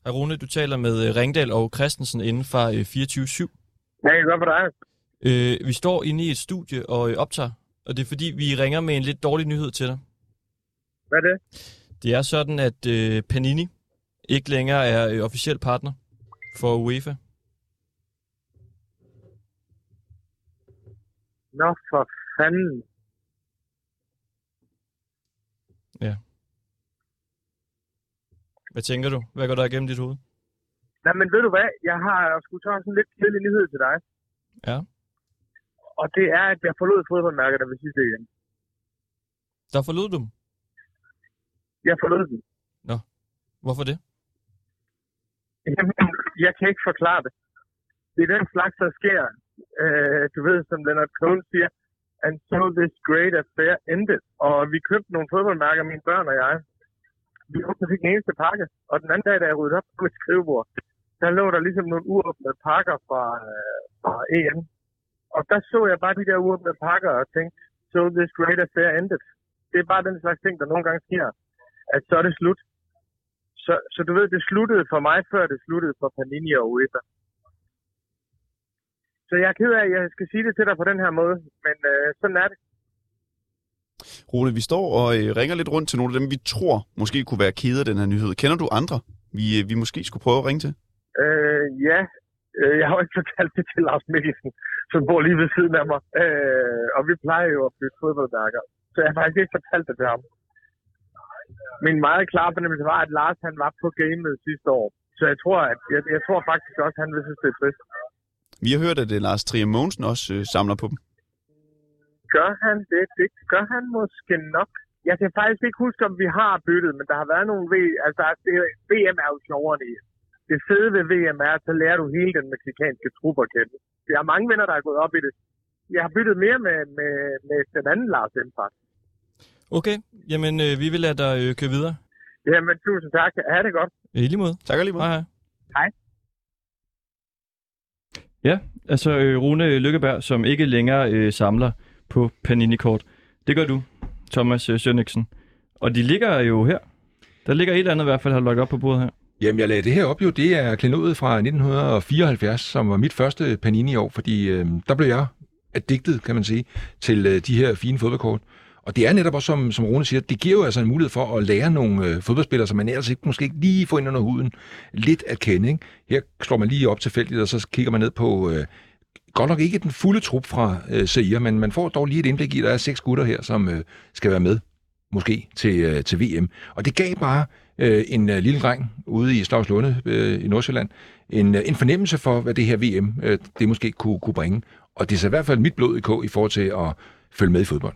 Hej Rune, du taler med Ringdal og Christensen inden fra øh, 24-7. Ja, jeg kan godt for dig. Øh, vi står inde i et studie og øh, optager, og det er fordi, vi ringer med en lidt dårlig nyhed til dig. Hvad er det? Det er sådan, at øh, Panini ikke længere er øh, officiel partner for UEFA. Nå, for fanden. Hvad tænker du? Hvad går der igennem dit hoved? Nej, men ved du hvad? Jeg har sgu tage sådan en lidt kedelig nyhed til dig. Ja. Og det er, at jeg forlod fodboldmærket, der vil sige det igen. Der forlod du dem. Jeg forlod den. Hvorfor det? Jamen, jeg kan ikke forklare det. Det er den slags, der sker. Øh, du ved, som Leonard Cohen siger, and so this great affair ended. Og vi købte nogle fodboldmærker, mine børn og jeg. Vi åbnede fik den eneste pakke, og den anden dag, da jeg ryddede op på mit skrivebord, der lå der ligesom nogle uåbnede pakker fra, øh, fra EM. Og der så jeg bare de der uåbnede pakker og tænkte, so this great affair ended. Det er bare den slags ting, der nogle gange sker, at så er det slut. Så, så du ved, det sluttede for mig, før det sluttede for Panini og UEFA. Så jeg er ked af, at jeg skal sige det til dig på den her måde, men øh, sådan er det. Rune, vi står og øh, ringer lidt rundt til nogle af dem, vi tror måske kunne være kede af den her nyhed. Kender du andre, vi, øh, vi måske skulle prøve at ringe til? Øh, ja, øh, jeg har jo ikke fortalt det til Lars Mikkelsen, som bor lige ved siden af mig. Øh, og vi plejer jo at bytte fodboldmærker. Så jeg har faktisk ikke fortalt det til ham. Min meget klare fornemmelse var, at Lars han var på gamet sidste år. Så jeg tror, at, jeg, jeg tror faktisk også, at han vil synes, det er trist. Vi har hørt, at øh, Lars Trier Mogensen også øh, samler på dem. Gør han det? Det gør han måske nok. Jeg kan faktisk ikke huske, om vi har byttet, men der har været nogle v... Altså, det, VM er jo sjovere det. Det fede ved VM er, at så lærer du hele den meksikanske trup at kende. Jeg har mange venner, der er gået op i det. Jeg har byttet mere med, med, med den anden Lars M, faktisk. Okay, jamen øh, vi vil lade dig øh, køre videre. Jamen, tusind tak. Ha' det godt. I lige måde. Tak og lige måde. Hej, hej. Ja, altså øh, Rune Lykkeberg, som ikke længere øh, samler på Panini-kort. Det gør du, Thomas øh, Sønniksen. Og de ligger jo her. Der ligger et eller andet i hvert fald, har lagt op på bordet her. Jamen, jeg lagde det her op jo. Det er klenodet fra 1974, som var mit første Panini-år, fordi øh, der blev jeg addiktet, kan man sige, til øh, de her fine fodboldkort. Og det er netop også, som, som Rune siger, det giver jo altså en mulighed for at lære nogle øh, fodboldspillere, som man ellers ikke, måske ikke lige får ind under huden, lidt at kende. Ikke? Her slår man lige op tilfældigt, og så kigger man ned på, øh, godt nok ikke den fulde trup fra øh, Seir, men man får dog lige et indblik i, at der er seks gutter her, som øh, skal være med, måske, til, øh, til VM. Og det gav bare øh, en øh, lille dreng ude i Slagslunde øh, i Nordsjælland en, øh, en fornemmelse for, hvad det her VM, øh, det måske kunne, kunne bringe. Og det er så i hvert fald mit blod i kog i forhold til at følge med i fodbold.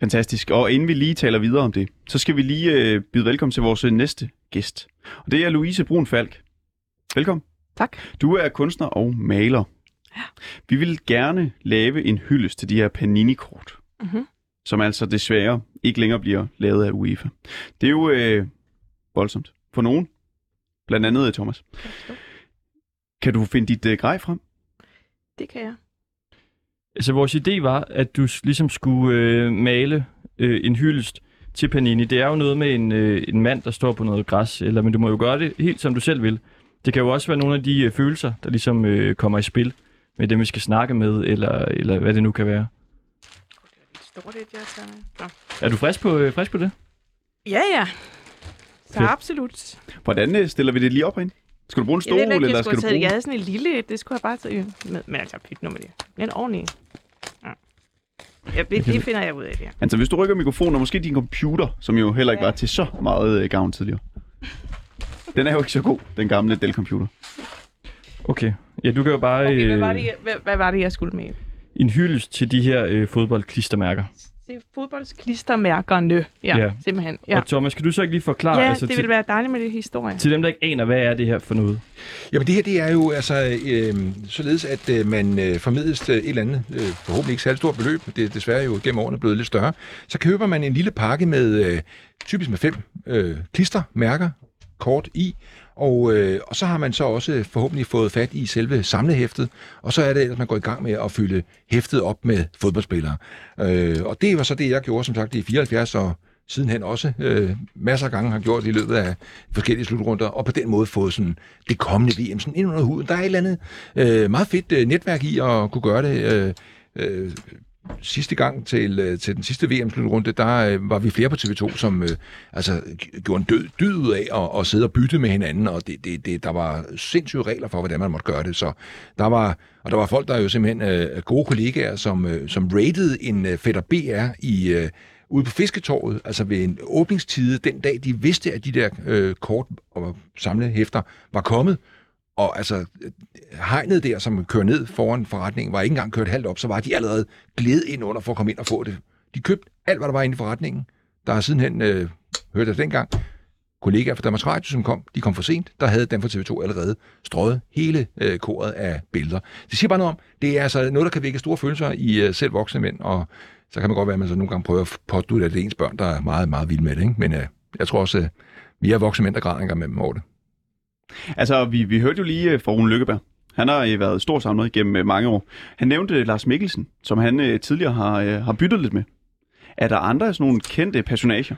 Fantastisk. Og inden vi lige taler videre om det, så skal vi lige øh, byde velkommen til vores næste gæst. Og det er Louise Brun Falk. Velkommen. Tak. Du er kunstner og maler. Ja. Vi vil gerne lave en hyldest til de her Panini-kort, Mhm. Som altså desværre ikke længere bliver lavet af UEFA. Det er jo øh, voldsomt for nogen. Blandt andet øh, Thomas. Kan du finde dit øh, grej frem? Det kan jeg. Altså vores idé var, at du ligesom skulle øh, male øh, en hyldest til Panini. Det er jo noget med en, øh, en mand, der står på noget græs, eller, men du må jo gøre det helt som du selv vil. Det kan jo også være nogle af de øh, følelser, der ligesom øh, kommer i spil med dem, vi skal snakke med, eller, eller hvad det nu kan være. Stort et, jeg tager med. Nå. Er du frisk på, øh, frisk på det? Ja, ja. Så Fedt. absolut. Hvordan øh, stiller vi det lige op herinde? Skal du bruge en Jeg stol, ved ikke, eller jeg skal du taget, bruge... jeg havde sådan en lille, et, det skulle jeg bare tage med. Men altså, pyt nu med det. Men ordentligt. Ja. Ja, det, det finder jeg ud af, det her. Altså, hvis du rykker mikrofonen, og måske din computer, som jo heller ikke Ja. var til så meget øh, gavn tidligere. Den er jo ikke så god, den gamle Dell-computer. Okay. Ja, du kan jo bare Okay, hvad øh, var, det, jeg- hvad, hvad var det, jeg skulle med? En hyldest til de her øh, fodboldklistermærker. Det er fodboldsklistermærkerne. Ja, Ja. simpelthen. Ja. Og Thomas, kan du så ikke lige forklare ja altså, det til, ville være dejligt med det historie. til dem, der ikke aner, hvad er det her for noget? Jamen det her, det er jo altså øh, således, at øh, man øh, formidles til et eller andet, øh, forhåbentlig ikke særlig stort beløb, det er desværre jo gennem årene blevet lidt større, så køber man en lille pakke med, øh, typisk med fem øh, klistermærker, kort i, og, øh, og så har man så også forhåbentlig fået fat i selve samlehæftet, og så er det, at man går i gang med at fylde hæftet op med fodboldspillere. Øh, og det var så det, jeg gjorde, som sagt, i 74, og sidenhen også øh, masser af gange har gjort i løbet af forskellige slutrunder, og på den måde fået sådan det kommende VM sådan ind under huden. Der er et eller andet øh, meget fedt øh, netværk i at kunne gøre det. Øh, øh, sidste gang til, øh, til den sidste VM-slutrunde, der øh, var vi flere på TV2, som øh, altså, gjorde en død, dyd ud af at, at sidde og bytte med hinanden, og det, det, det, der var sindssyge regler for, hvordan man måtte gøre det. Så der var, og der var folk, der jo simpelthen øh, gode kollegaer, som, øh, som rated en øh, fætter BR i, øh, ude på Fisketorvet, altså ved en åbningstid, den dag de vidste, at de der øh, kort og samlehæfter var kommet, og altså, hegnet der, som kører ned foran forretningen, var ikke engang kørt halvt op, så var de allerede glædet ind under for at komme ind og få det. De købte alt, hvad der var inde i forretningen. Der har sidenhen, øh, hørte jeg dengang, kollegaer fra Danmarks Radio, som kom. De kom for sent. Der havde dem fra TV2 allerede strøget hele øh, koret af billeder. Det siger bare noget om, det er altså noget, der kan vække store følelser i øh, selv voksne mænd, og så kan man godt være, at man så nogle gange prøver at påstå, at det er ens børn, der er meget, meget vilde med det. Ikke? Men øh, jeg tror også, øh, vi er voksne mænd, der græder en gang med dem over det. Altså, vi, vi hørte jo lige øh, fra Rune Lykkeberg. Han har øh, været stor samlet gennem øh, mange år. Han nævnte Lars Mikkelsen, som han tidligere har, har byttet lidt med. Er der andre sådan nogle kendte personager,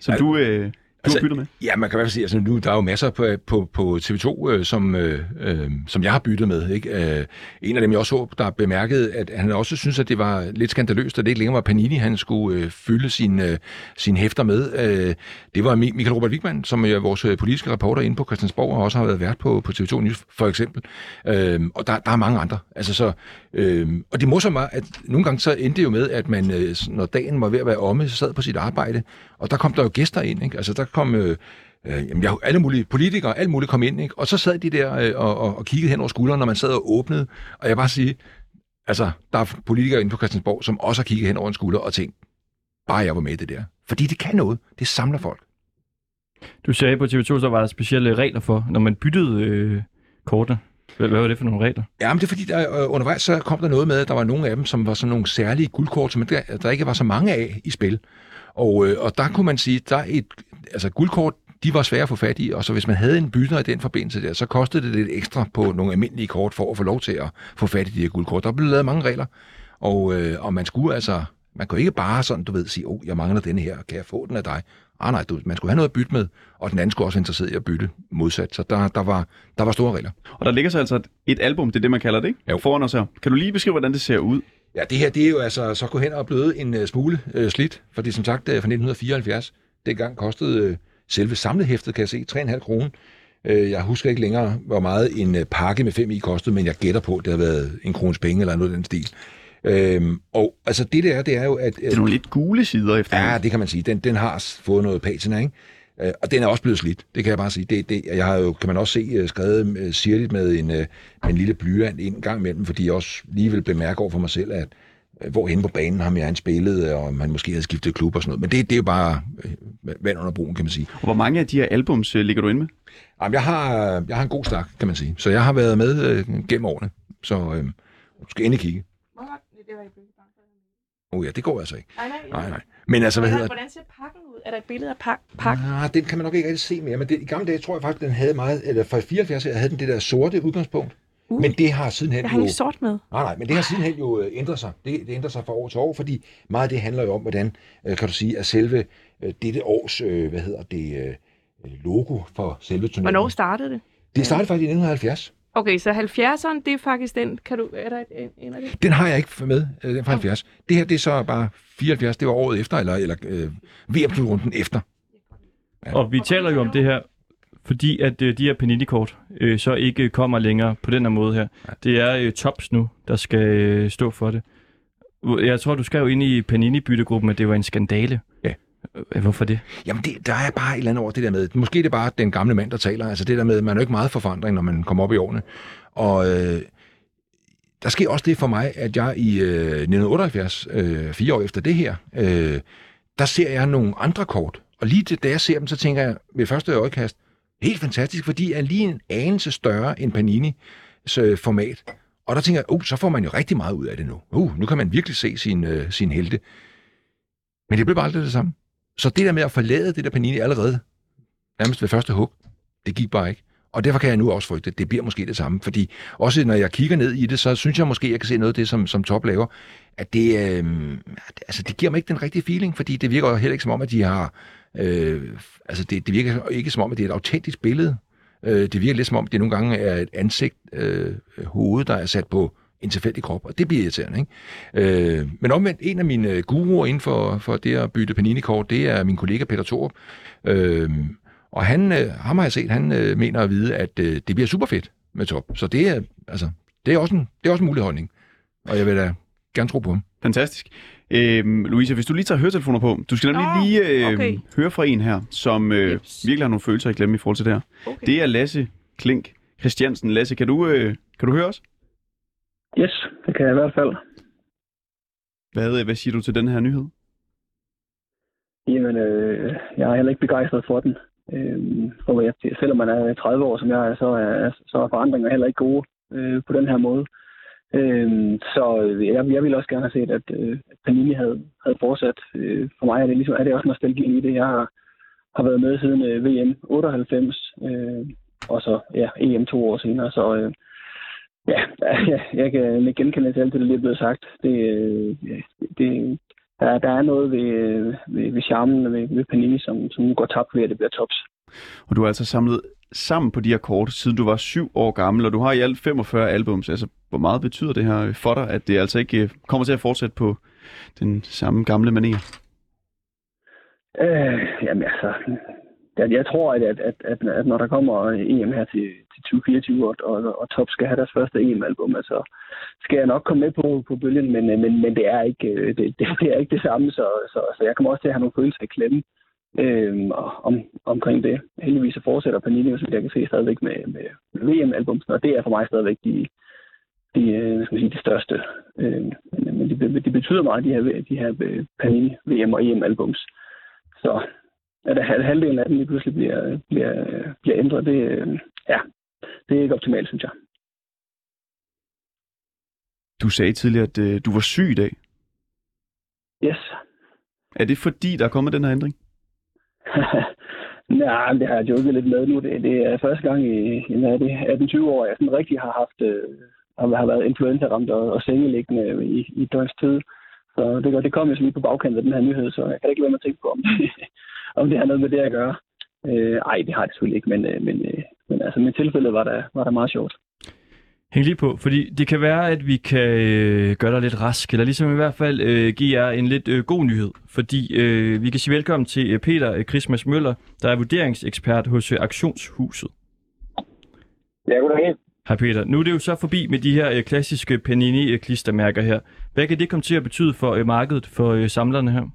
som du, øh, du Altså, byttet med? Ja, man kan i hvert fald sige, altså nu, der er jo masser på, på, på TV2, øh, som, øh, øh, som jeg har byttet med. Ikke? Øh, en af dem, jeg også så, der bemærkede, at han også synes, at det var lidt skandaløst, at det ikke længere var Panini, han skulle øh, fylde sine øh, sin hæfter med. Øh, det var Mi- Michael Robert Wigman, som er vores øh, politiske reporter inde på Christiansborg, og også har været vært på, på TV2 News, for eksempel. Øh, og der, der er mange andre. Altså, så, øh, og det morsomme var, at nogle gange så endte det jo med, at man, øh, når dagen var ved at være omme, så sad på sit arbejde, og der kom der jo gæster ind. Ikke? Altså, der kom... Øh, Øh, jamen, jeg, alle mulige politikere, alt muligt kom ind, ikke? og så sad de der øh, og, og, og kiggede hen over skulderen, når man sad og åbnede, og jeg bare sige, altså, der er politikere inde på Christiansborg, som også har kigget hen over en skulder og tænkt, bare jeg var med i det der. Fordi det kan noget. Det samler folk. Du sagde på TV2, så var der specielle regler for, når man byttede øh, kortene. Hvad, hvad var det for nogle regler? Ja, men det er fordi, der, øh, undervejs så kom der noget med, at der var nogle af dem, som var sådan nogle særlige guldkort, som der, der ikke var så mange af i spil. Og, øh, og der kunne man sige, der er et, altså guldkort, de var svære at få fat i, og så hvis man havde en bytter i den forbindelse der, så kostede det lidt ekstra på nogle almindelige kort for at få lov til at få fat i de her guldkort. Der blev lavet mange regler, og, øh, og man skulle altså, man kunne ikke bare sådan, du ved, sige, oh, jeg mangler denne her, kan jeg få den af dig? Ah, nej, du, man skulle have noget at bytte med, og den anden skulle også være interesseret i at bytte modsat. Så der, der, var, der var store regler. Og der ligger så altså et, et album, det er det, man kalder det, ikke? Jo. Foran os her. Kan du lige beskrive, hvordan det ser ud? Ja, det her, det er jo altså så gå hen og blevet en uh, smule uh, slidt, for det er som sagt uh, fra 1974. Dengang kostede uh, selve samlehæftet, kan jeg se, 3,5 kroner. Uh, jeg husker ikke længere, hvor meget en uh, pakke med 5 i kostede, men jeg gætter på, at det har været en krones penge eller noget af den stil. Øhm, og altså det der, det er jo, at... Det er nogle lidt gule sider efter. Ja, det kan man sige. Den, den har fået noget patina, ikke? Øh, og den er også blevet slidt, det kan jeg bare sige. Det, det, jeg har jo, kan man også se, øh, skrevet øh, sirligt med en, øh, med en lille blyant en gang imellem, fordi jeg også lige vil bemærke over for mig selv, at øh, hvorhen på banen har jeg spillet, og man måske havde skiftet klub og sådan noget. Men det, det er jo bare vand under broen, kan man sige. Og hvor mange af de her albums ligger du inde med? Jamen, jeg, har, jeg har en god stak, kan man sige. Så jeg har været med øh, gennem årene. Så øh, du skal endelig kigge. Oh ja, det går altså ikke. Nej, nej. Nej, nej. Men altså, hvad hedder Hvordan ser pakken ud? Er der et billede af pak pakken? Ah, den kan man nok ikke rigtig se mere, men det, i gamle dage tror jeg faktisk, den havde meget, eller fra 74 havde den det der sorte udgangspunkt. Uh. Men det har sidenhen Jeg jo... har ikke sort med. Nej, nej, men det har sidenhen jo øh, ændret sig. Det, det ændrer sig fra år til år, fordi meget af det handler jo om, hvordan, øh, kan du sige, at selve øh, dette års, hvad hedder det, logo for selve turneringen. Hvornår startede det? Det startede faktisk i 1970. Okay, så 70'eren, det er faktisk den. Kan du, er der en, en af det? Den har jeg ikke med, øh, den fra 70. Det her, det er så bare 74, det var året efter, eller, eller øh, VM-runden efter. Og vi taler jo om det her, fordi at øh, de her Panini-kort øh, så ikke kommer længere på den her måde her. Det er øh, Tops nu, der skal øh, stå for det. Jeg tror, du skrev ind i Panini-byttegruppen, at det var en skandale. Øh, hvorfor det? Jamen, det, der er bare et eller andet over det der med, måske det er bare den gamle mand, der taler, altså det der med, man er jo ikke meget for forandring, når man kommer op i årene. Og øh, der sker også det for mig, at jeg i øh, 1978, øh, fire år efter det her, øh, der ser jeg nogle andre kort. Og lige til, da jeg ser dem, så tænker jeg ved første øjekast, helt fantastisk, fordi er lige en anelse større end Panini øh, format. Og der tænker jeg, oh, så får man jo rigtig meget ud af det nu. Uh, nu kan man virkelig se sin, øh, sin helte. Men det blev bare aldrig det samme. Så det der med at forlade det der Panini allerede, nærmest ved første hug, det gik bare ikke. Og derfor kan jeg nu også frygte, at det bliver måske det samme. Fordi også når jeg kigger ned i det, så synes jeg måske, at jeg kan se noget af det, som, som Top laver, at det, øh, altså, det giver mig ikke den rigtige feeling, fordi det virker heller ikke som om, at de har... Øh, altså det, det virker ikke som om, at det er et autentisk billede. Øh, det virker lidt som om, det nogle gange er et ansigt, øh, øh hoved, der er sat på en tilfældig krop, og det bliver irriterende. Ikke? Øh, men omvendt, en af mine guruer inden for, for det at bytte Panini-kort, det er min kollega Peter Thorup. Øh, og han, øh, ham har jeg set, han øh, mener at vide, at øh, det bliver super fedt med top. Så det er, altså, det er, også en, det er også en mulig holdning. Og jeg vil da gerne tro på ham. Fantastisk. Øhm, Louise, hvis du lige tager høretelefoner på, du skal nemlig Nå, lige øh, okay. høre fra en her, som øh, Jeps. virkelig har nogle følelser i klemme i forhold til det her. Okay. Det er Lasse Klink Christiansen. Lasse, kan du, øh, kan du høre os? Yes, det kan jeg i hvert fald. Hvad, øh, hvad siger du til den her nyhed? Jamen, øh, jeg er heller ikke begejstret for den. Øh, for jeg, selvom man er 30 år, som jeg er, så er, så er forandringer heller ikke gode øh, på den her måde. Øh, så jeg, jeg ville også gerne have set, at, øh, Panini havde, havde fortsat. Øh, for mig er det, ligesom, er det også nostalgi i det. Jeg har, har været med siden øh, VM 98, øh, og så ja, EM to år senere. Så øh, [LAUGHS] ja, jeg, jeg kan genkende til alt det, der lige er blevet sagt. Det, øh, det, der, der er noget ved, ved, ved charmen ved, ved Panini, som, som går tabt ved, at det bliver tops. Og du har altså samlet sammen på de her kort, siden du var syv år gammel, og du har i alt 45 albums. Altså, hvor meget betyder det her for dig, at det altså ikke øh, kommer til at fortsætte på den samme gamle manér? Øh, jamen altså, jeg, jeg tror, at, at, at, at, at når der kommer EM her til, til 2024, og, og, og Top skal have deres første EM-album, altså, skal jeg nok komme med på, på bølgen, men, men, men det, er ikke, øh, det, det, det er ikke det samme, så, så, så jeg kommer også til at have nogle følelser i klemme øh, om, omkring det. Heldigvis så fortsætter Panini, som jeg kan se, stadigvæk med, med VM-album, og det er for mig stadigvæk de, de, øh, skal man sige, de største. Øh, men det, det betyder meget, de her, de her øh, Panini VM og EM-albums. Så at halvdelen af dem lige pludselig bliver, bliver, bliver ændret, det, ja, det er ikke optimalt, synes jeg. Du sagde tidligere, at øh, du var syg i dag. Yes. Er det fordi, der er kommet den her ændring? [LAUGHS] Nej, det har jeg joket lidt med nu. Det, det er første gang i, i det 18-20 år, jeg sådan rigtig har haft øh, har, har været influenza-ramt og, og sengeliggende i, i døgns tid. Så det, det kom jo så lige på bagkanten af den her nyhed, så jeg kan ikke lade mig tænke på, om det, [LAUGHS] om det har noget med det at gøre. Øh, ej, det har det selvfølgelig ikke, men, øh, men, øh, men altså, med tilfældet var der, var der meget sjovt. Hæng lige på, fordi det kan være, at vi kan øh, gøre dig lidt rask, eller ligesom i hvert fald øh, give jer en lidt øh, god nyhed, fordi øh, vi kan sige velkommen til øh, Peter Christmas Møller, der er vurderingsekspert hos øh, Aktionshuset. Ja, goddag. Hej Peter. Nu er det jo så forbi med de her øh, klassiske Panini-klistermærker øh, her. Hvad kan det komme til at betyde for øh, markedet, for øh, samlerne her?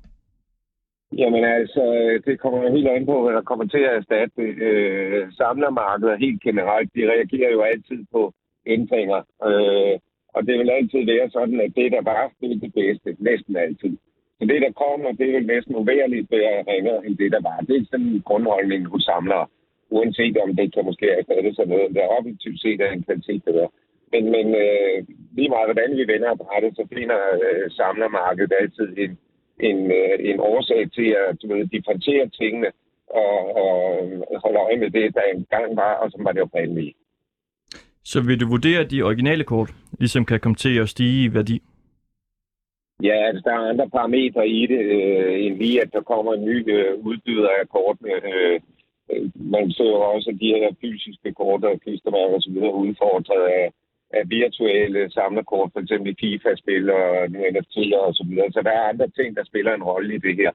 Jamen altså, øh, det kommer helt an på, hvad der kommer til at erstatte øh, samlermarkedet helt generelt. De reagerer jo altid på ændringer. Øh, og det vil altid være sådan, at det, der var, det er det bedste. Næsten altid. Så det, der kommer, det vil næsten uværligt være ringere end det, der var. Det er sådan en grundholdning hos samlere. Uanset om det kan måske erstatte sig noget, der objektivt set er en kvalitet bedre. Men, men øh, lige meget hvordan vi vender brættet, så finder øh, samlermarkedet altid en, en, øh, en årsag til at du ved, differentiere tingene og, og holde øje med det, der engang var, og som var det oprindelige. Så vil du vurdere, de originale kort ligesom kan komme til at stige i værdi? Ja, altså der er andre parametre i det, øh, end lige at der kommer en ny øh, udbyder af kortene. Øh, øh, Øh, man ser jo også, at de her fysiske kort og klistermærker osv. udfordret af, af virtuelle samlerkort, for eksempel FIFA-spil og nu NFT'er og så videre. Så der er andre ting, der spiller en rolle i det her.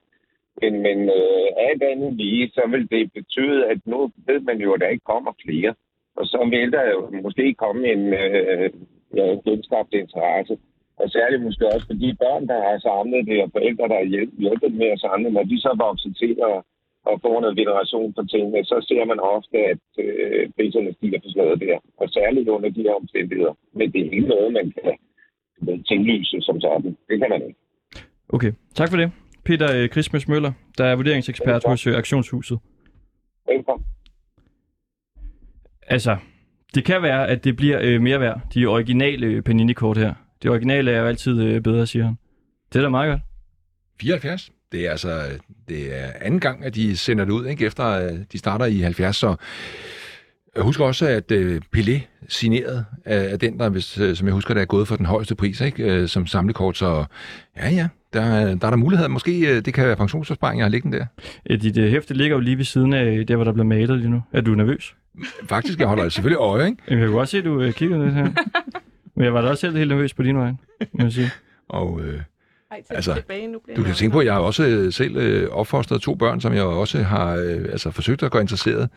Men, men øh, alt andet lige, så vil det betyde, at nu ved man jo, at der ikke kommer flere. Og så vil der jo måske komme en, øh, ja, en genskabt interesse. Og særligt måske også for de børn, der har samlet det, og forældre, der har hjulpet med at samle, når de så vokser til at og får noget veneration for tingene, så ser man ofte, at øh, priserne stiger på sådan noget der. Og særligt under de her omstændigheder. Men det er ikke noget, man kan tinglyse som sådan. Det kan man ikke. Okay, tak for det. Peter Christmas Møller, der er vurderingsekspert hos Aktionshuset. Velkommen. Altså, det kan være, at det bliver øh, mere værd, de originale Panini-kort her. Det originale er jo altid øh, bedre, siger han. Det er da meget godt. 74. Det er altså det er anden gang, at de sender det ud, ikke? efter øh, de starter i 70. Så jeg husker også, at øh, Pelé signeret af den, der, hvis, øh, som jeg husker, der er gået for den højeste pris ikke? Øh, som samlekort. Så ja, ja, der, der er der muligheder. Måske øh, det kan være pensionsopsparing, jeg har liggende der. Dit øh, hæfte ligger jo lige ved siden af der, hvor der bliver malet lige nu. Er du nervøs? Faktisk, jeg holder [LAUGHS] selvfølgelig øje, ikke? Jeg kan godt se, at du øh, kigger lidt her. [LAUGHS] Men jeg var da også selv helt nervøs på din vej, må jeg sige. Og øh, Ej, Altså, tilbage, nu bliver du kan tænke på, at jeg har også øh, selv øh, opfostret to børn, som jeg også har øh, altså, forsøgt at gøre interesseret.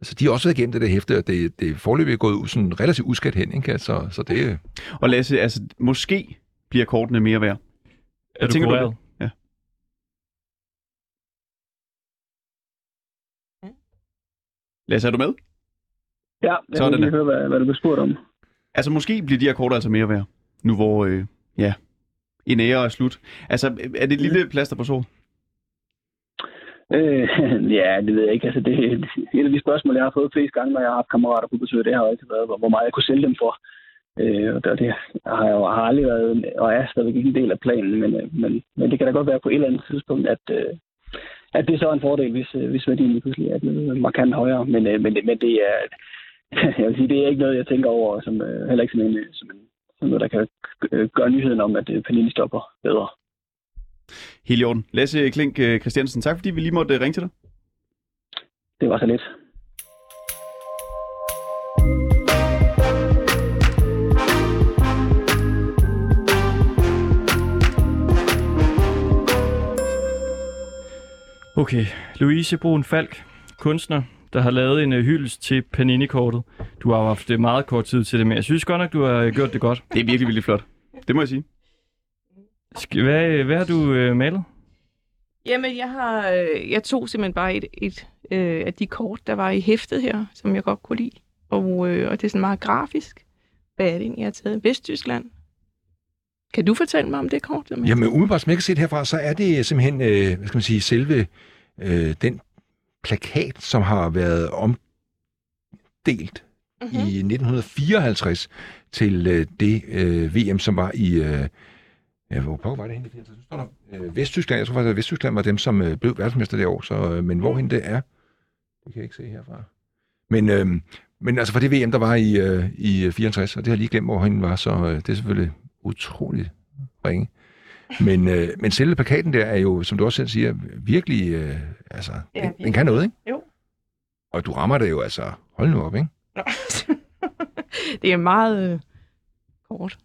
Altså, de har også været igennem det der hæfte, og det, det er forløbig gået ud sådan relativt uskadt hen, ikke? Altså, så det øh, Og Lasse, altså, måske bliver kortene mere værd. Er du tænker du kureret? Ja. Lasse, er du med? Ja, jeg Sådan vil lige høre, hvad, hvad du blev spurgt om. Altså, måske bliver de her kort altså mere værd, nu hvor, øh, ja, en ære er slut. Altså, er det et lille plaster på sol? Øh, [LAUGHS] ja, det ved jeg ikke. Altså, det er et af de spørgsmål, jeg har fået flest gange, når jeg har haft kammerater på besøg. Det har jo altid været, hvor meget jeg kunne sælge dem for. Øh, og det, det har jeg jo har aldrig været, og er stadigvæk ikke en del af planen, men, øh, men, men det kan da godt være på et eller andet tidspunkt, at, øh, at det er så en fordel, hvis, øh, hvis værdien lige pludselig er blevet markant højere. Men, men, men det er, [LAUGHS] jeg vil sige, det er ikke noget, jeg tænker over, som heller ikke som, en, som, en, noget, der kan øh, gøre nyheden om, at øh, Panini stopper bedre. Helt i orden. Lasse Klink øh, Christiansen, tak fordi vi lige måtte ringe til dig. Det var så lidt. Okay, Louise Brun Falk, kunstner, der har lavet en uh, hyldest til Panini-kortet. Du har haft øh, meget kort tid til det, men jeg synes godt nok, du har øh, gjort det godt. Det er virkelig, virkelig flot. Det må jeg sige. Sk- Hvad, øh, hvad har du uh, malet? Jamen, jeg har, øh, jeg tog simpelthen bare et, et øh, af de kort, der var i hæftet her, som jeg godt kunne lide. Og, øh, og det er sådan meget grafisk. Hvad er det jeg har taget? Vesttyskland. Kan du fortælle mig om det kort? Jamen umiddelbart, som jeg kan se det herfra, så er det simpelthen, øh, hvad skal man sige, selve øh, den plakat, som har været omdelt Mhm. mm-hmm. i 1954 til øh, det øh, VM, som var i... Øh, ja, hvor pokker var det henne? i 54? Så står der, øh, Vesttyskland, jeg tror faktisk, at Vesttyskland var dem, som øh, blev verdensmester det år, så, øh, men hvorhen det er, det kan jeg ikke se herfra. Men, øh, men altså for det VM, der var i, øh, i 64, og det har jeg lige glemt, hvorhen var, så øh, det er selvfølgelig utroligt ringe. Men, øh, men selve plakaten der er jo, som du også selv siger, virkelig, øh, altså, Ja, den, den kan noget, ikke? Jo. Og du rammer det jo, altså, hold nu op, ikke? Nå. [LAUGHS] det er meget øh, kort.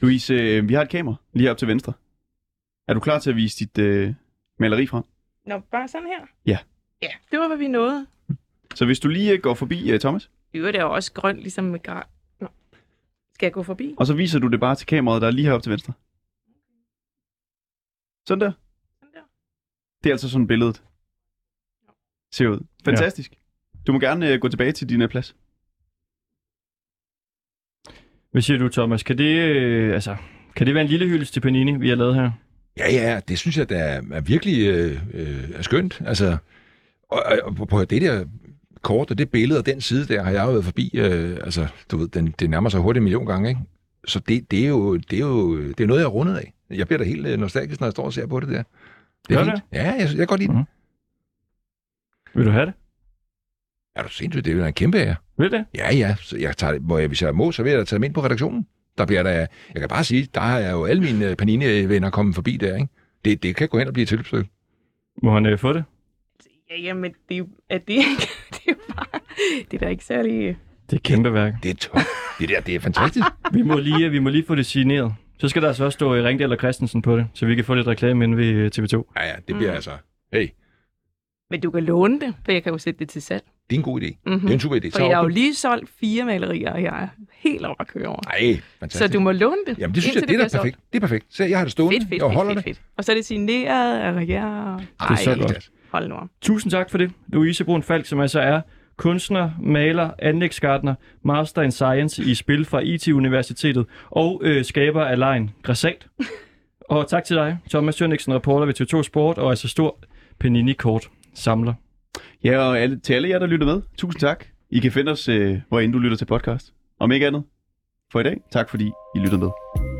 Louise, øh, vi har et kamera lige op til venstre. Er du klar til at vise dit øh, maleri frem? Nå, bare sådan her? Ja. Ja, det var, hvad vi nåede. Så hvis du lige øh, går forbi øh, Thomas, I øvrigt er jo også grønt, ligesom med. Skal jeg gå forbi? og så viser du det bare til kameraet, der er lige heroppe til venstre. Sådan der. Sådan der. Det er altså sådan billedet ser ud. Fantastisk. Du må gerne øh, gå tilbage til din øh, plads. Hvad siger du, Thomas? Kan det, øh, altså, kan det være en lille hyldest til Panini, vi har lavet her? Ja, ja, det synes jeg, der er, er virkelig øh, øh, er skønt. Altså, og, og, og på det der kort og det billede og den side der, har jeg jo været forbi, øh, altså, du ved, den, det nærmer sig hurtigt en million gange, ikke? Så det, det, er jo, det, er jo, det er noget, jeg er rundet af. Jeg bliver da helt øh, nostalgisk, når jeg står og ser på det der. Det Gør er det? fint. Ja, jeg, jeg kan godt lide det. Mhm. Vil du have det? Er du sindssygt? Det er en kæmpe ære. Vil det? Ja, ja. Så jeg tager, det- hvor jeg, hvis jeg må, så vil jeg da tage dem ind på redaktionen. Der bliver der, jeg kan bare sige, der har jeg jo alle mine øh, Panini-venner kommet forbi der, ikke? Det, det kan gå hen og blive et tilstykke. Må han øh, få det? Ja, jamen, det er jo, er det, ikke- [LAUGHS] det er jo bare... Det er da ikke særlig... Det er kæmpe værk. Det er top. Det der, det er fantastisk. [LAUGHS] Vi må lige, vi må lige få det signeret. Så skal der altså også stå øh, Ringdal og Christensen på det, så vi kan få lidt reklame ind ved øh, TV2. Ja, ja, det bliver Mm. altså... Hey, Men du kan låne det, for jeg kan jo sætte det til salg. det er en god idé. Mm-hmm. Det er en super idé. For jeg har jo lige solgt fire malerier, og jeg er helt over at køre over. Ej, fantastisk. Så du må låne det. Jamen, det synes jeg, det er da bliver perfekt. Det er perfekt. Så jeg har det stående. Fedt, fedt, jeg fedt, holder fedt, det. fedt. Og så er det signeret af jer. Det er så godt. Hold nu. Tusind tak for det, Louise Brun Falk, som altså er kunstner, maler, anlægsgartner, master in science i spil fra IT-universitetet og øh, skaber af lejen Græsat. [LAUGHS] og tak til dig, Thomas Jørgensen, reporter ved TV2 Sport og altså stor Panini-kort samler. Ja, og alle, til alle jer, der lytter med, tusind tak. I kan finde os, øh, hvor end du lytter til podcast. Om ikke andet, for i dag, tak fordi I lyttede med.